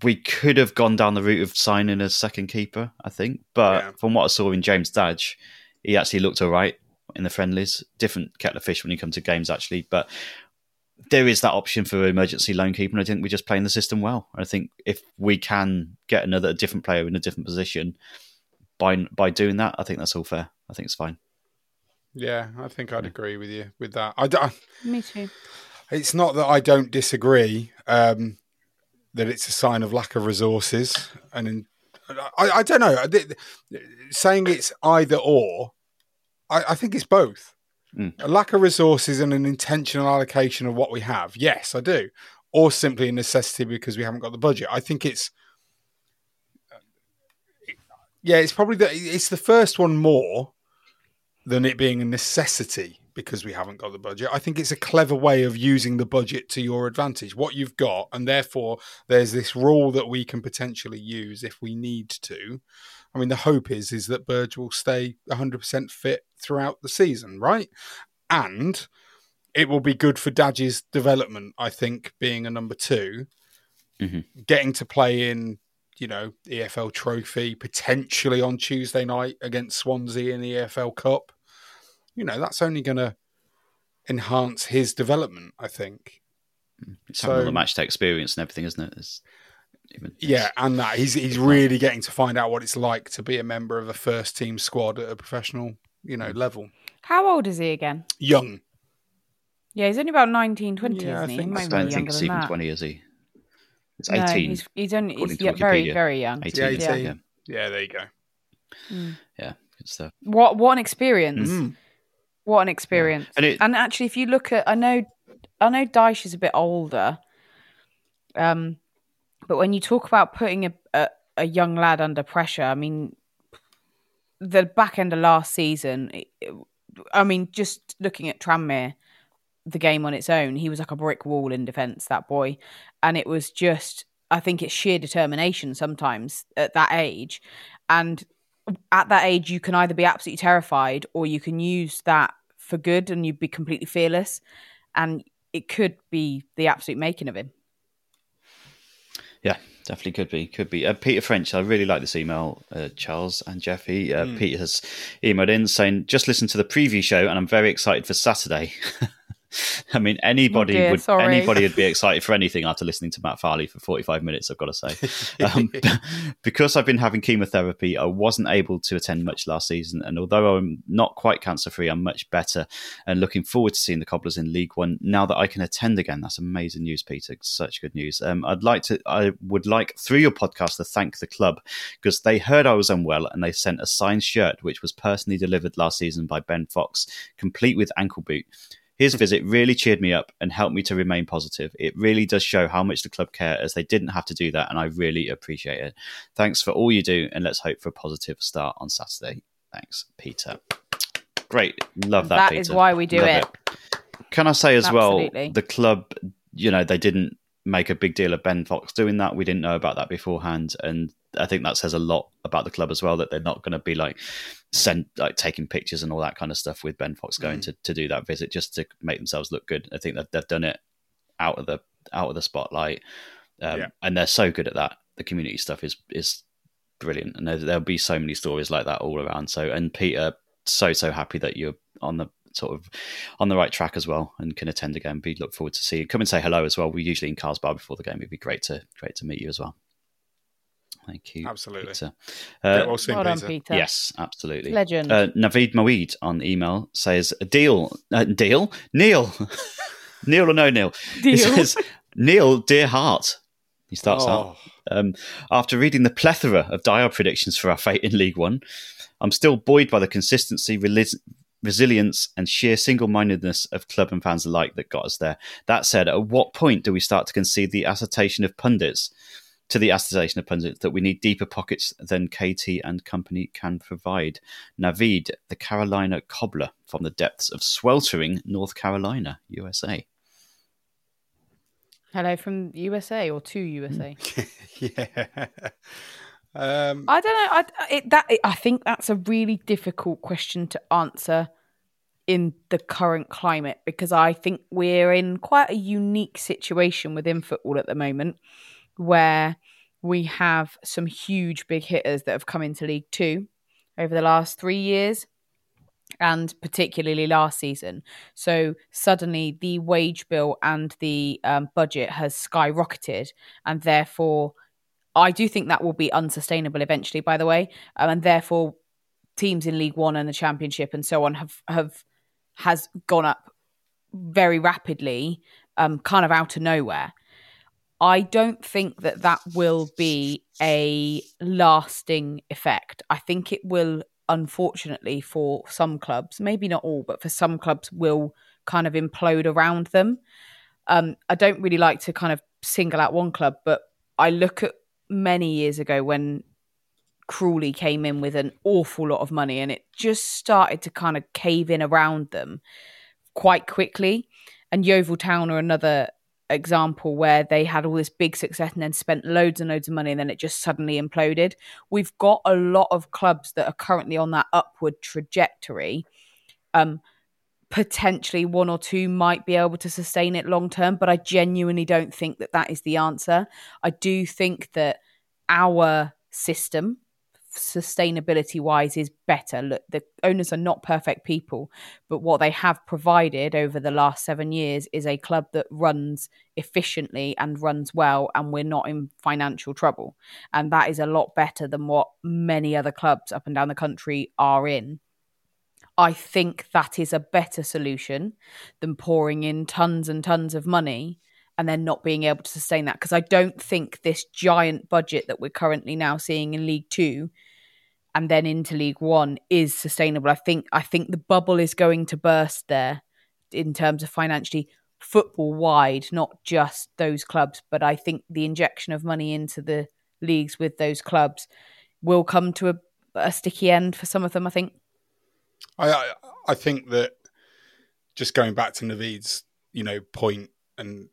We could have gone down the route of signing a second keeper, I think, but from what I saw in James Dadge, he actually looked all right in the friendlies. Different kettle of fish when you come to games, actually, but there is that option for emergency loan keeper, and I think we're just playing the system well. I think if we can get another a different player in a different position by by doing that, I think that's all fair. I think it's fine. Yeah, I think I'd agree with you with that. I don't, Me too. it's not that I don't disagree um, that it's a sign of lack of resources, and in, I, I don't know. Th- th- Saying it's either or, I, I think it's both. Mm. A lack of resources and an intentional allocation of what we have. Yes, I do. Or simply a necessity because we haven't got the budget. I think it's yeah, it's probably the it's the first one more than it being a necessity because we haven't got the budget. I think it's a clever way of using the budget to your advantage, what you've got, and therefore there's this rule that we can potentially use if we need to. I mean, the hope is is that Burge will stay 100% fit throughout the season, right? And it will be good for Dadge's development, I think, being a number 2 Mm-hmm. getting to play in, you know, EFL Trophy potentially on Tuesday night against Swansea in the EFL Cup. You know, that's only going to enhance his development, I think. Mm. It's having all the match day experience and everything, isn't it? It's even, Yeah, and that he's he's really getting to find out what it's like to be a member of a first team squad at a professional, you know, mm. level. How old is he again? Young. Yeah, he's only about 19, 20, Yeah, I isn't he? think He I might be don't think younger than even that. 20, is he? It's No, 18. he's, he's only he's, yeah, very, very young. 18, Yeah, Yeah. 18. Yeah. Yeah, there you go. Mm. Yeah, good stuff. What what an experience! Mm. What an experience! And it- actually, if you look at, I know, I know, Dyche is a bit older. Um, but when you talk about putting a, a a young lad under pressure, I mean, the back end of last season, it- it- I mean, just looking at Tranmere, the game on its own, he was like a brick wall in defence. That boy, and it was just, I think it's sheer determination sometimes at that age, and at that age, you can either be absolutely terrified or you can use that for good and you'd be completely fearless. And it could be the absolute making of him. Yeah, definitely could be. Could be. Uh, Peter French, I really like this email, uh, Charles and Jefé. Uh, Mm. Peter has emailed in saying, just listen to the preview show and I'm very excited for Saturday. I mean, anybody Oh dear, would sorry. anybody would be excited for anything after listening to Matt Farley for forty five minutes. I've got to say, um, because I've been having chemotherapy, I wasn't able to attend much last season, and although I'm not quite cancer free, I'm much better, and looking forward to seeing the Cobblers in League One now that I can attend again. That's amazing news, Peter. Such good news. Um, I'd like to, I would like through your podcast to thank the club because they heard I was unwell and they sent a signed shirt which was personally delivered last season by Ben Fox, complete with ankle boot His hmm. visit really cheered me up and helped me to remain positive. It really does show how much the club care, as they didn't have to do that, and I really appreciate it. Thanks for all you do, and let's hope for a positive start on Saturday. Thanks, Peter. Great, love that. That Peter. is why we do Love it. Can I say as Absolutely. well, the club, you know, they didn't make a big deal of Ben Fox doing that. We didn't know about that beforehand, and I think that says a lot about the club as well that they're not going to be like send like taking pictures and all that kind of stuff with Ben Fox going Mm. to, to do that visit just to make themselves look good. I think that they've done it out of the out of the spotlight, um, Yeah. and they're so good at that. The community stuff is is brilliant, and there, there'll be so many stories like that all around. So, and Peter, so so happy that you're on the sort of on the right track as well and can attend again. We look forward to seeing. you. Come and say hello as well. We're usually in Cars Bar before the game. It'd be great to great to meet you as well. Thank you, Absolutely. Peter. Get well soon, Well done, Peter. Peter. Yes, absolutely. Legend. Uh, Naveed Moeed on email says, "Deal, uh, deal, Neil, Neil or no Neil." He Deal. says, "Neil, dear heart." He starts Oh. out um, after reading the plethora of dire predictions for our fate in League One. I'm still buoyed by the consistency, relis- resilience, and sheer single-mindedness of club and fans alike that got us there. That said, at what point do we start to concede the assertion of pundits? To the assertion of pundits that we need deeper pockets than KT and company can provide. Navid, the Carolina cobbler from the depths of sweltering North Carolina, USA. Hello from USA or to USA. yeah. Um, I don't know. I it, that it, I think that's a really difficult question to answer in the current climate because I think we're in quite a unique situation within football at the moment where we have some huge big hitters that have come into League Two over the last three years and particularly last season. So suddenly the wage bill and the um, budget has skyrocketed, and therefore, I do think that will be unsustainable eventually. By the way, um, and therefore, teams in League One and the Championship and so on have have has gone up very rapidly, um, kind of out of nowhere. I don't think that that will be a lasting effect. I think it will, unfortunately, for some clubs, maybe not all, but for some clubs, will kind of implode around them. Um, I don't really like to kind of single out one club, but I look at many years ago when Crawley came in with an awful lot of money and it just started to kind of cave in around them quite quickly. And Yeovil Town are another example where they had all this big success and then spent loads and loads of money and then it just suddenly imploded. We've got a lot of clubs that are currently on that upward trajectory. Um, potentially one or two might be able to sustain it long term, but I genuinely don't think that that is the answer. I do think that our system, sustainability wise, is better. Look, the owners are not perfect people, but what they have provided over the last seven years is a club that runs efficiently and runs well, and we're not in financial trouble. And that is a lot better than what many other clubs up and down the country are in. I think that is a better solution than pouring in tons and tons of money and then not being able to sustain that. Because I don't think this giant budget that we're currently now seeing in League Two and then into League One is sustainable. I think I think the bubble is going to burst there in terms of financially football wide, not just those clubs, but I think the injection of money into the leagues with those clubs will come to a, a sticky end for some of them, I think. I, I think that just going back to Naveed's you know point and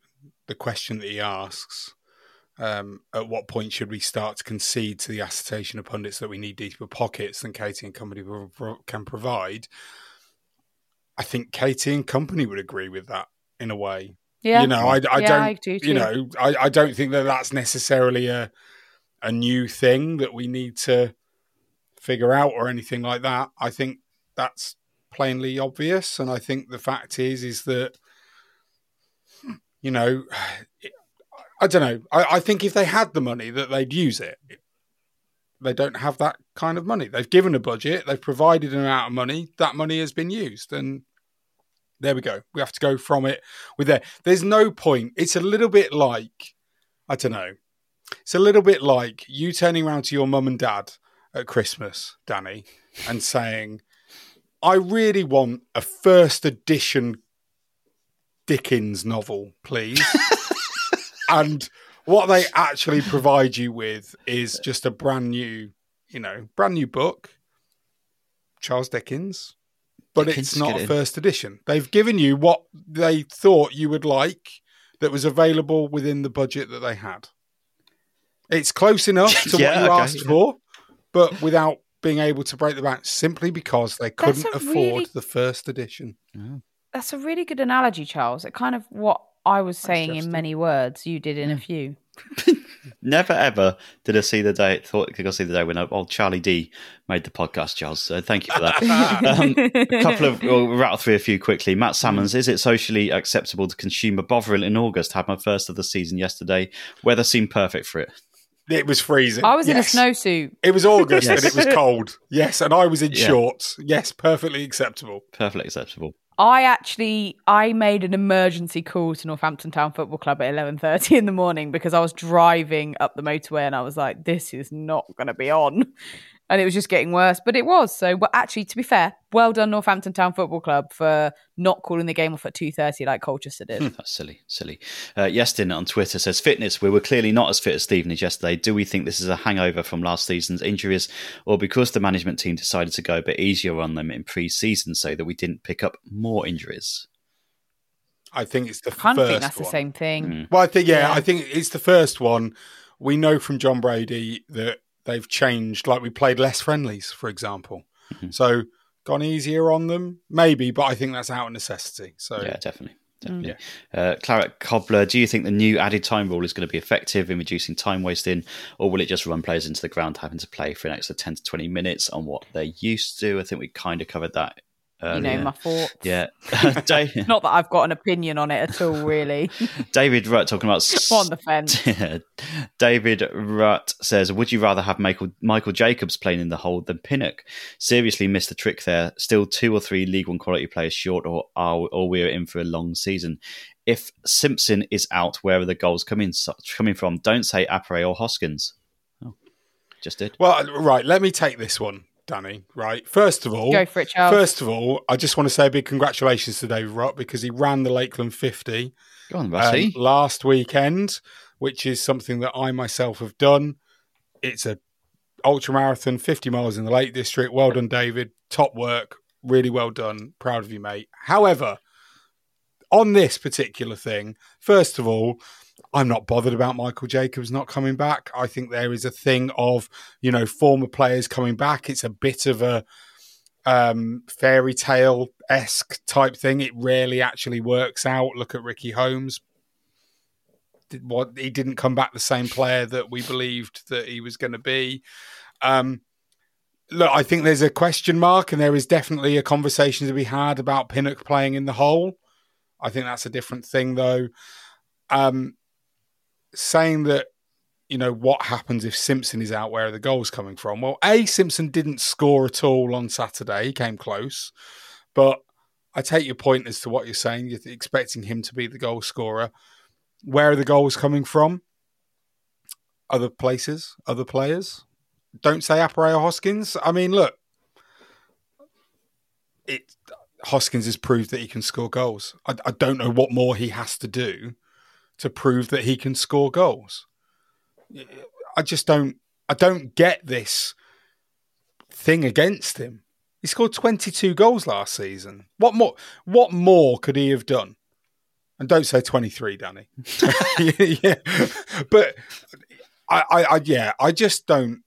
the question that he asks, um, at what point should we start to concede to the assertion of pundits that we need deeper pockets than KT and Company can provide? I think KT and Company would agree with that in a way. Yeah. you know, I, I Yeah, don't, I do you know, I, I don't think that that's necessarily a a new thing that we need to figure out or anything like that. I think that's plainly obvious, and I think the fact is is that you know, I don't know. I, I think if they had the money, that they'd use it. They don't have that kind of money. They've given a budget. They've provided an amount of money. That money has been used, and there we go. We have to go from it with there. There's no point. It's a little bit like I don't know. It's a little bit like you turning around to your mum and dad at Christmas, Danny, and saying, "I really want a first edition Dickens novel, please. and what they actually provide you with is just a brand new, you know, brand new book, Charles Dickens, but Dickens, it's not get a first edition. They've given you what they thought you would like that was available within the budget that they had. It's close enough to Yeah, what you okay, asked yeah. for, but without being able to break the bank simply because they couldn't afford really- the first edition. Oh. That's a really good analogy, Charles. It kind of what I was saying in many words, you did in a few. Never ever did I see the day. Thought I see the day when old Charlie D made the podcast, Charles. So thank you for that. um, a couple of we'll rattle through a few quickly. Matt Salmons, is it socially acceptable to consume a Bovril in August? Had my first of the season yesterday. Weather seemed perfect for it. It was freezing. I was Yes. in a snowsuit. It was August and it was cold. Yes, and I was in Yeah. shorts. Yes, perfectly acceptable. Perfectly acceptable. I actually I made an emergency call to Northampton Town Football Club at eleven thirty in the morning because I was driving up the motorway and I was like, this is not going to be on, and it was just getting worse. But it was. So, but actually, to be fair, well done Northampton Town Football Club for not calling the game off at two thirty like Colchester did. That's silly, silly. Uh, Yestin on Twitter says, "Fitness. We were clearly not as fit as Stevenage yesterday. Do we think this is a hangover from last season's injuries, or because the management team decided to go a bit easier on them in pre-season so that we didn't pick up more injuries?" I think it's the I kind first of think that's the same thing. Well, I think yeah, Yeah. I think it's the first one. We know from Jon Brady that they've changed. Like we played less friendlies, for example. Mm-hmm. So gone easier on them, maybe, but I think that's out of necessity. So Yeah, definitely. Definitely. Uh, Claret Cobbler, do you think the new added time rule is going to be effective in reducing time wasting, or will it just run players into the ground having to play for an extra 10 to 20 minutes on what they're used to? I think we kind of covered that. You Earlier. know my thoughts. Yeah. Da- Not that I've got an opinion on it at all, really. David Rutt talking about on the fence. David Rutt says, "Would you rather have Michael Michael Jacobs playing in the hold than Pinnock? Seriously, missed the trick there. Still two or three League One quality players short, or are or we're in for a long season. If Simpson is out, where are the goals coming coming from? Don't say Appéré or Hoskins. Oh, just did. Well, right. Let me take this one, Danny. Right. First of all, Go for it, Charles. First of all, I just want to say a big congratulations to David Rutt because he ran the Lakeland 50 Go on, um, last weekend, which is something that I myself have done. It's a ultra marathon, 50 miles in the Lake District. Well done, David. Top work. Really well done. Proud of you, mate. However, on this particular thing, first of all, I'm not bothered about Michael Jacobs not coming back. I think there is a thing of, you know, former players coming back. It's a bit of a um, fairy tale esque type thing. It rarely actually works out. Look at Ricky Holmes. Did what he didn't come back the same player that we believed that he was going to be. Um, look, I think there's a question mark, and there is definitely a conversation to be had about Pinnock playing in the hole. I think that's a different thing, though. Um, saying that, you know, what happens if Simpson is out? Where are the goals coming from? Well, A, Simpson didn't score at all on Saturday. He came close. But I take your point as to what you're saying. You're expecting him to be the goal scorer. Where are the goals coming from? Other places, other players. Don't say Appéré Hoskins. I mean, look, it Hoskins has proved that he can score goals. I, I don't know what more he has to do to prove that he can score goals. I just don't. I don't get this thing against him. He scored 22 goals last season. What more? What more could he have done? And don't say 23, Danny. yeah, but I, I, I, yeah, I just don't.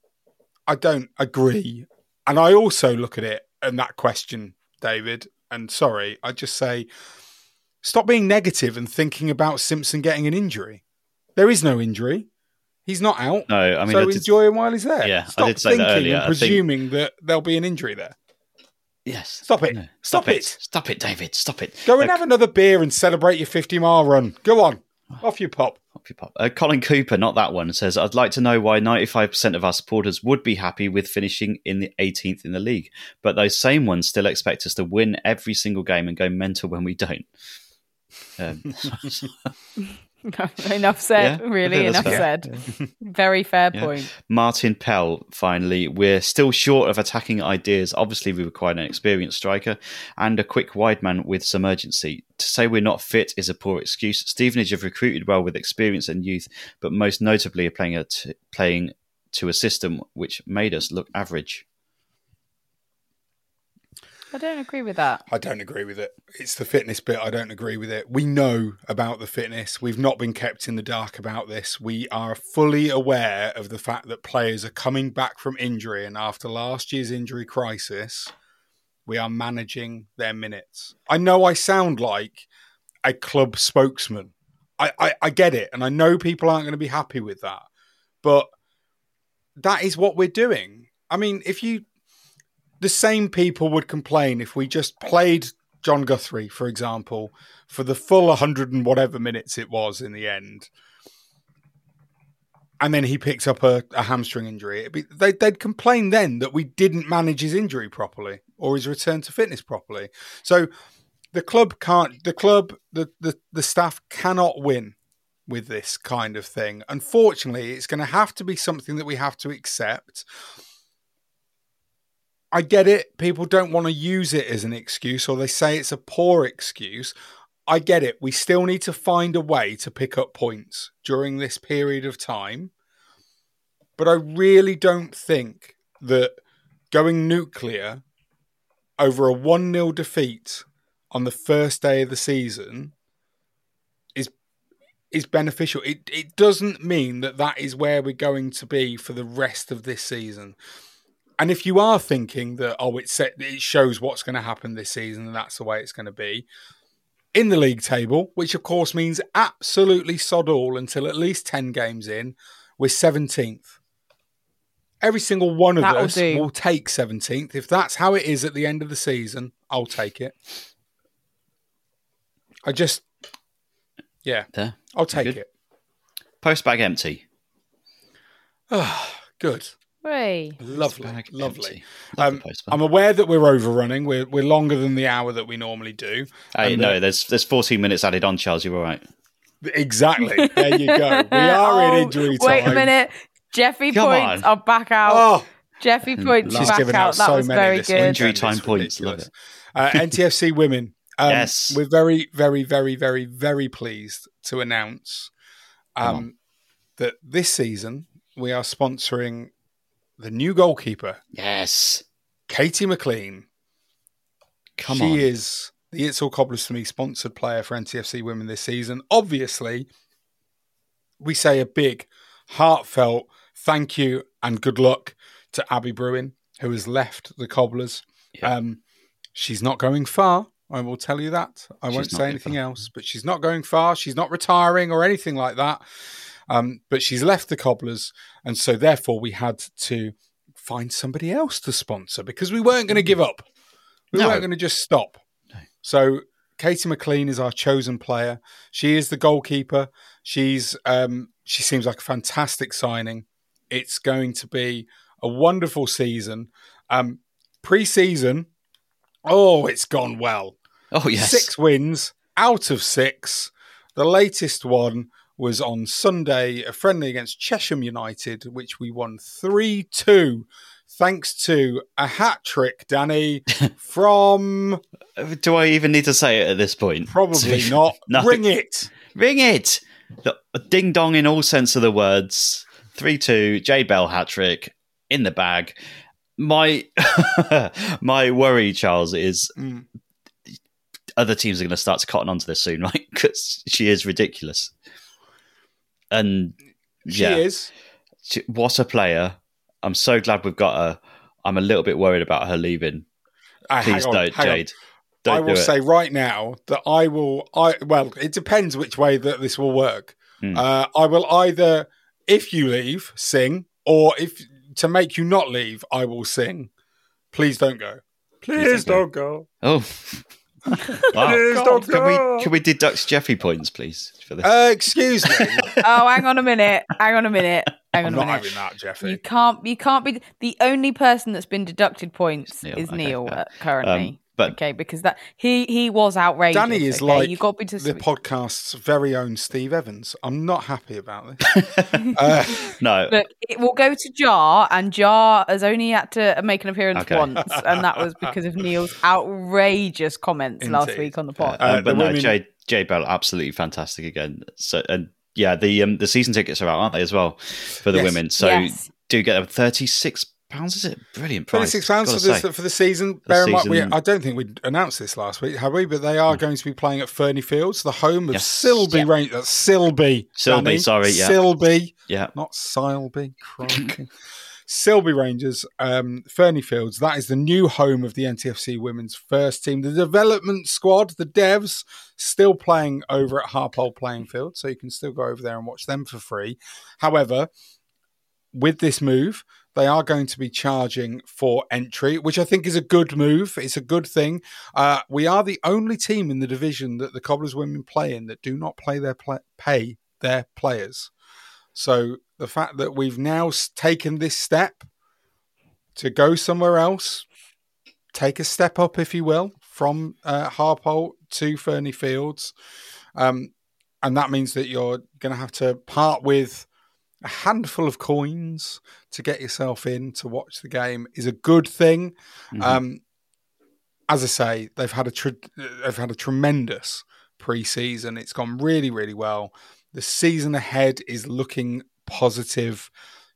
I don't agree. And I also look at it and that question, David. And sorry, I just say, stop being negative and thinking about Simpson getting an injury. There is no injury. He's not out. No, I mean, so I did- enjoy him while he's there. Yeah, I Stop did say that thinking earlier. and I think- presuming that there'll be an injury there. Yes. Stop it. No, Stop, it. Stop it, David. Stop it. Go and Uh, have another beer and celebrate your 50 mile run. Go on. Off you pop. Off you pop. Uh, Colin Cooper, not that one, says, I'd like to know why 95% of our supporters would be happy with finishing in the 18th in the league, but those same ones still expect us to win every single game and go mental when we don't. Um, enough said. Yeah, Really, enough that's said. Very fair Yeah. point. Martin Pell, finally. We're still short of attacking ideas. Obviously, we require an experienced striker and a quick wide man with some urgency. To say we're not fit is a poor excuse. Stevenage have recruited well with experience and youth, but most notably are playing, a t- playing to a system which made us look average. I don't agree with that. I don't agree with it. It's the fitness bit. I don't agree with it. We know about the fitness. We've not been kept in the dark about this. We are fully aware of the fact that players are coming back from injury, and after last year's injury crisis, we are managing their minutes. I know I sound like a club spokesman. I, I, I get it, and I know people aren't going to be happy with that, but that is what we're doing. I mean, if you the same people would complain if we just played Jon Guthrie, for example, for the full 100 and whatever minutes it was in the end. And then he picked up a, a hamstring injury. Be, they, they'd complain then that we didn't manage his injury properly or his return to fitness properly. So the club can't, the club, the, the, the staff cannot win with this kind of thing. Unfortunately, it's going to have to be something that we have to accept. I get it. People don't want to use it as an excuse or they say it's a poor excuse. I get it. We still need to find a way to pick up points during this period of time. But I really don't think that going nuclear over a 1 0 defeat on the first day of the season is is beneficial. It it doesn't mean that that is where we're going to be for the rest of this season. And if you are thinking that oh, it set it shows what's going to happen this season and that's the way it's going to be in the league table, which of course means absolutely sod all until at least ten games in, we're seventeenth. Every single one of That'll us do. will take seventeenth. If that's how it is at the end of the season, I'll take it. I just, yeah, There. I'll take it. Post bag empty. Ah, good. Hey. Lovely, bag lovely. Love Um. I'm aware that we're overrunning. We're we're longer than the hour that we normally do. Hey, And, no, uh, there's there's 14 minutes added on, Charles. You're all right. exactly. There you go. We are Oh, in injury time. Wait a minute. Jefé Come points on. are back out. Oh, Jefé points she's back given out. out That so was many very good. Injury time points. Love it. Uh, NTFC women. Um, Yes. We're very, very, very, very, very pleased to announce um, that this season we are sponsoring the new goalkeeper, Yes. Katie McLean. Come she on. is the It's All Cobblers for Me sponsored player for NTFC Women this season. Obviously, we say a big, heartfelt thank you and good luck to Abby Bruin, who has left the Cobblers. Yeah. Um, she's not going far. I will tell you that. I She's won't say anything far. else, but she's not going far. She's not retiring or anything like that. Um, but she's left the Cobblers, and so therefore we had to find somebody else to sponsor because we weren't going to give up. We No. weren't going to just stop. So Katie McLean is our chosen player. She is the goalkeeper. She's um, she seems like a fantastic signing. It's going to be a wonderful season. Um, pre-season, oh, it's gone well. Oh, yes. Six wins out of six. The latest one was on Sunday, a friendly against Chesham United, which we won 3 2, thanks to a hat trick, Danny, from Do I even need to say it at this point? probably not. No. Ring it. Ring it! The- Ding dong in all sense of the words. 3 2, J Bell hat trick in the bag. My my worry, Charles, is Mm. other teams are going to start to cotton onto this soon, right? Because she is ridiculous. And She yeah, is. she- what a player. I'm so glad we've got her. I'm a little bit worried about her leaving. Uh, hang Please on, don't, hang on. Jade. Don't I will it. say right now that I will. I well, it depends which way that this will work. Hmm. Uh, I will either, if you leave, sing, or if to make you not leave, I will sing. Please don't go. Please don't don't go. Oh. Wow. Please don't Can we can we deduct Jefé points, please, for this? Uh, excuse me. oh, hang on a minute. Hang on a minute. Hang on I'm a not minute. having that, Jefé. You can't. You can't be the only person that's been deducted points Neil, is okay, Neil yeah. currently. Um, But okay, because that he he was outrageous. Danny is okay? like you got me to the podcast's very own Steve Evans. I'm not happy about this. uh, no, Look, it will go to Jar, and Jar has only had to make an appearance Okay. once, and that was because of Neil's outrageous comments last week on the pod. Uh, but the no, women- Jay Jay Bell absolutely fantastic again. So and yeah, the um the season tickets are out, aren't they as well for the Yes. women? So Yes. do get them thirty six pounds. Is it brilliant price? Thirty-six pounds for the, for the season. Bear in mind, we. I don't think we announced this last week, have we? But they are going to be playing at Fernie Fields, the home of Yes. Silby Yeah. Range. That's Silby. Silby, Danny. sorry, yeah. Silby, Yeah, not Silby. Silby Rangers, um, Fernie Fields. That is the new home of the NTFC women's first team. The development squad, the devs, still playing over at Harpole Playing Field, so you can still go over there and watch them for free. However, with this move, they are going to be charging for entry, which I think is a good move. It's a good thing. Uh, we are the only team in the division that the Cobblers women play in that do not play their pla pay their players. So the fact that we've now taken this step to go somewhere else, take a step up, if you will, from uh, Harpole to Fernie Fields, um, and that means that you're going to have to part with a handful of coins to get yourself in to watch the game is a good thing. Um, as I say, they've had a tre- they've had a tremendous pre-season. It's gone really, really well. The season ahead is looking positive.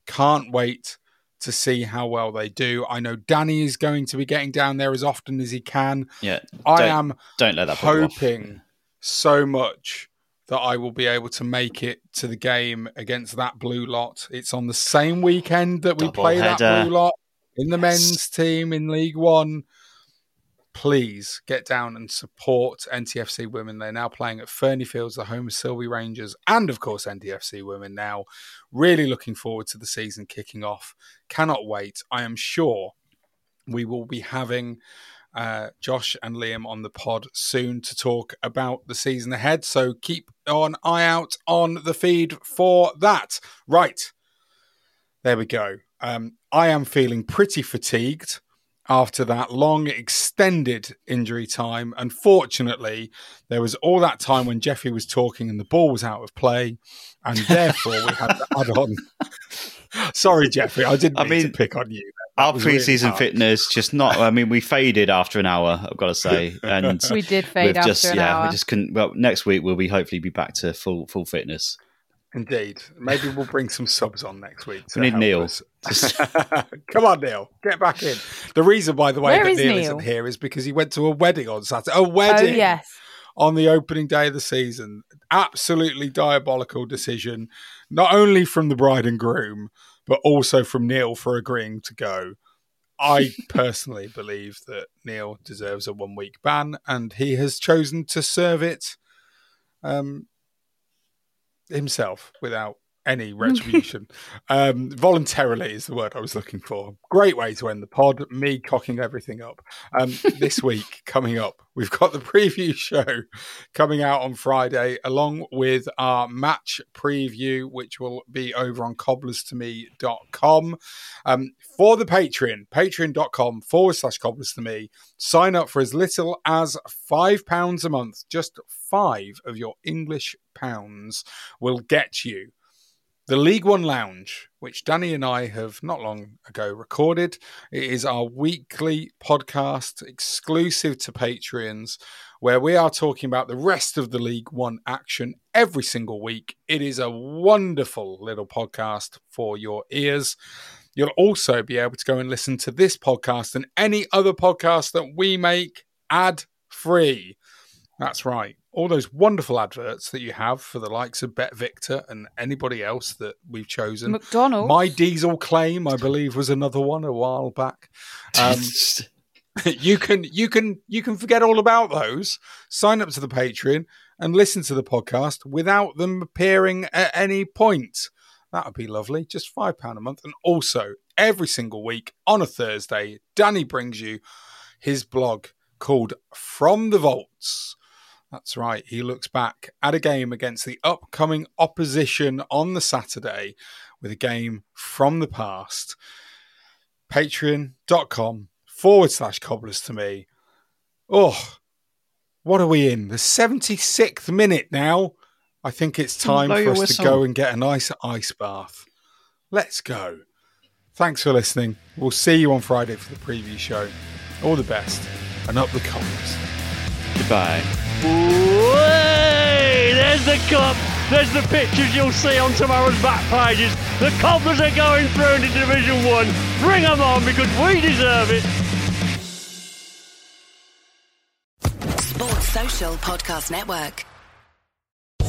Can't wait to see how well they do. I know Danny is going to be getting down there as often as he can. yeah. I am Don't let that hoping so much that I will be able to make it to the game against that blue lot. It's on the same weekend that we Double play that blue lot in the Yes. men's team in League One. Please get down and support NTFC women. They're now playing at Fernie Fields, the home of Sylvie Rangers, and of course NTFC women now. Really looking forward to the season kicking off. Cannot wait. I am sure we will be having uh, Josh and Liam on the pod soon to talk about the season ahead. So keep an eye out on the feed for that. Right. There we go. Um, I am feeling pretty fatigued after that long, extended injury time. Unfortunately, there was all that time when Jefé was talking and the ball was out of play, and therefore we had to add on. Sorry, Jefé, I didn't I mean, mean, to pick on you. That Our preseason really fitness just not. I mean, we faded after an hour. I've got to say, and We did fade we've after just, an yeah, hour. we just couldn't. Well, next week we'll be hopefully be back to full full fitness. Indeed. Maybe we'll bring some subs on next week. to We need Neil. Come on, Neil. Get back in. The reason, by the way, Where that is Neil, Neil? isn't here is because he went to a wedding on Saturday. A Oh wedding yes, on the opening day of the season. Absolutely diabolical decision, not only from the bride and groom, but also from Neil for agreeing to go. I personally believe that Neil deserves a one week ban, and he has chosen to serve it um, himself without any retribution. um, voluntarily is the word I was looking for. Great way to end the pod. Me cocking everything up. Um, this week, coming up, we've got the preview show coming out on Friday, along with our match preview, which will be over on cobblerstome.com. Um, for the Patreon, patreon.com forward slash cobblers to me. Sign up for as little as £5 a month. Just five of your English pounds will get you the League One Lounge, which Danny and I have not long ago recorded. It is our weekly podcast exclusive to Patreons, where we are talking about the rest of the League One action every single week. It is a wonderful little podcast for your ears. You'll also be able to go and listen to this podcast and any other podcast that we make ad free. That's right. All those wonderful adverts that you have for the likes of Bet Victor and anybody else that we've chosen. McDonald's. My diesel claim, I believe, was another one a while back. Um, you can you can you can forget all about those. Sign up to the Patreon and listen to the podcast without them appearing at any point. That would be lovely. Just five pound a month, and also every single week on a Thursday, Danny brings you his blog called From the Vaults. That's right. He looks back at a game against the upcoming opposition on the Saturday with a game from the past. Patreon.com forward slash cobblers to me. Oh, what are we in? The 76th minute now. I think it's time for us whistle. to go and get a nice ice bath. Let's go. Thanks for listening. We'll see you on Friday for the preview show. All the best and up the Cobblers. Goodbye. Way! There's the cup. There's the pictures you'll see on tomorrow's back pages. The Cobblers are going through into Division 1. Bring them on because we deserve it. Sports Social Podcast Network.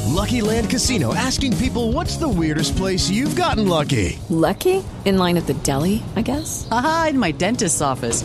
Lucky Land Casino asking people what's the weirdest place you've gotten lucky? Lucky? In line at the deli, I guess? Aha, in my dentist's office.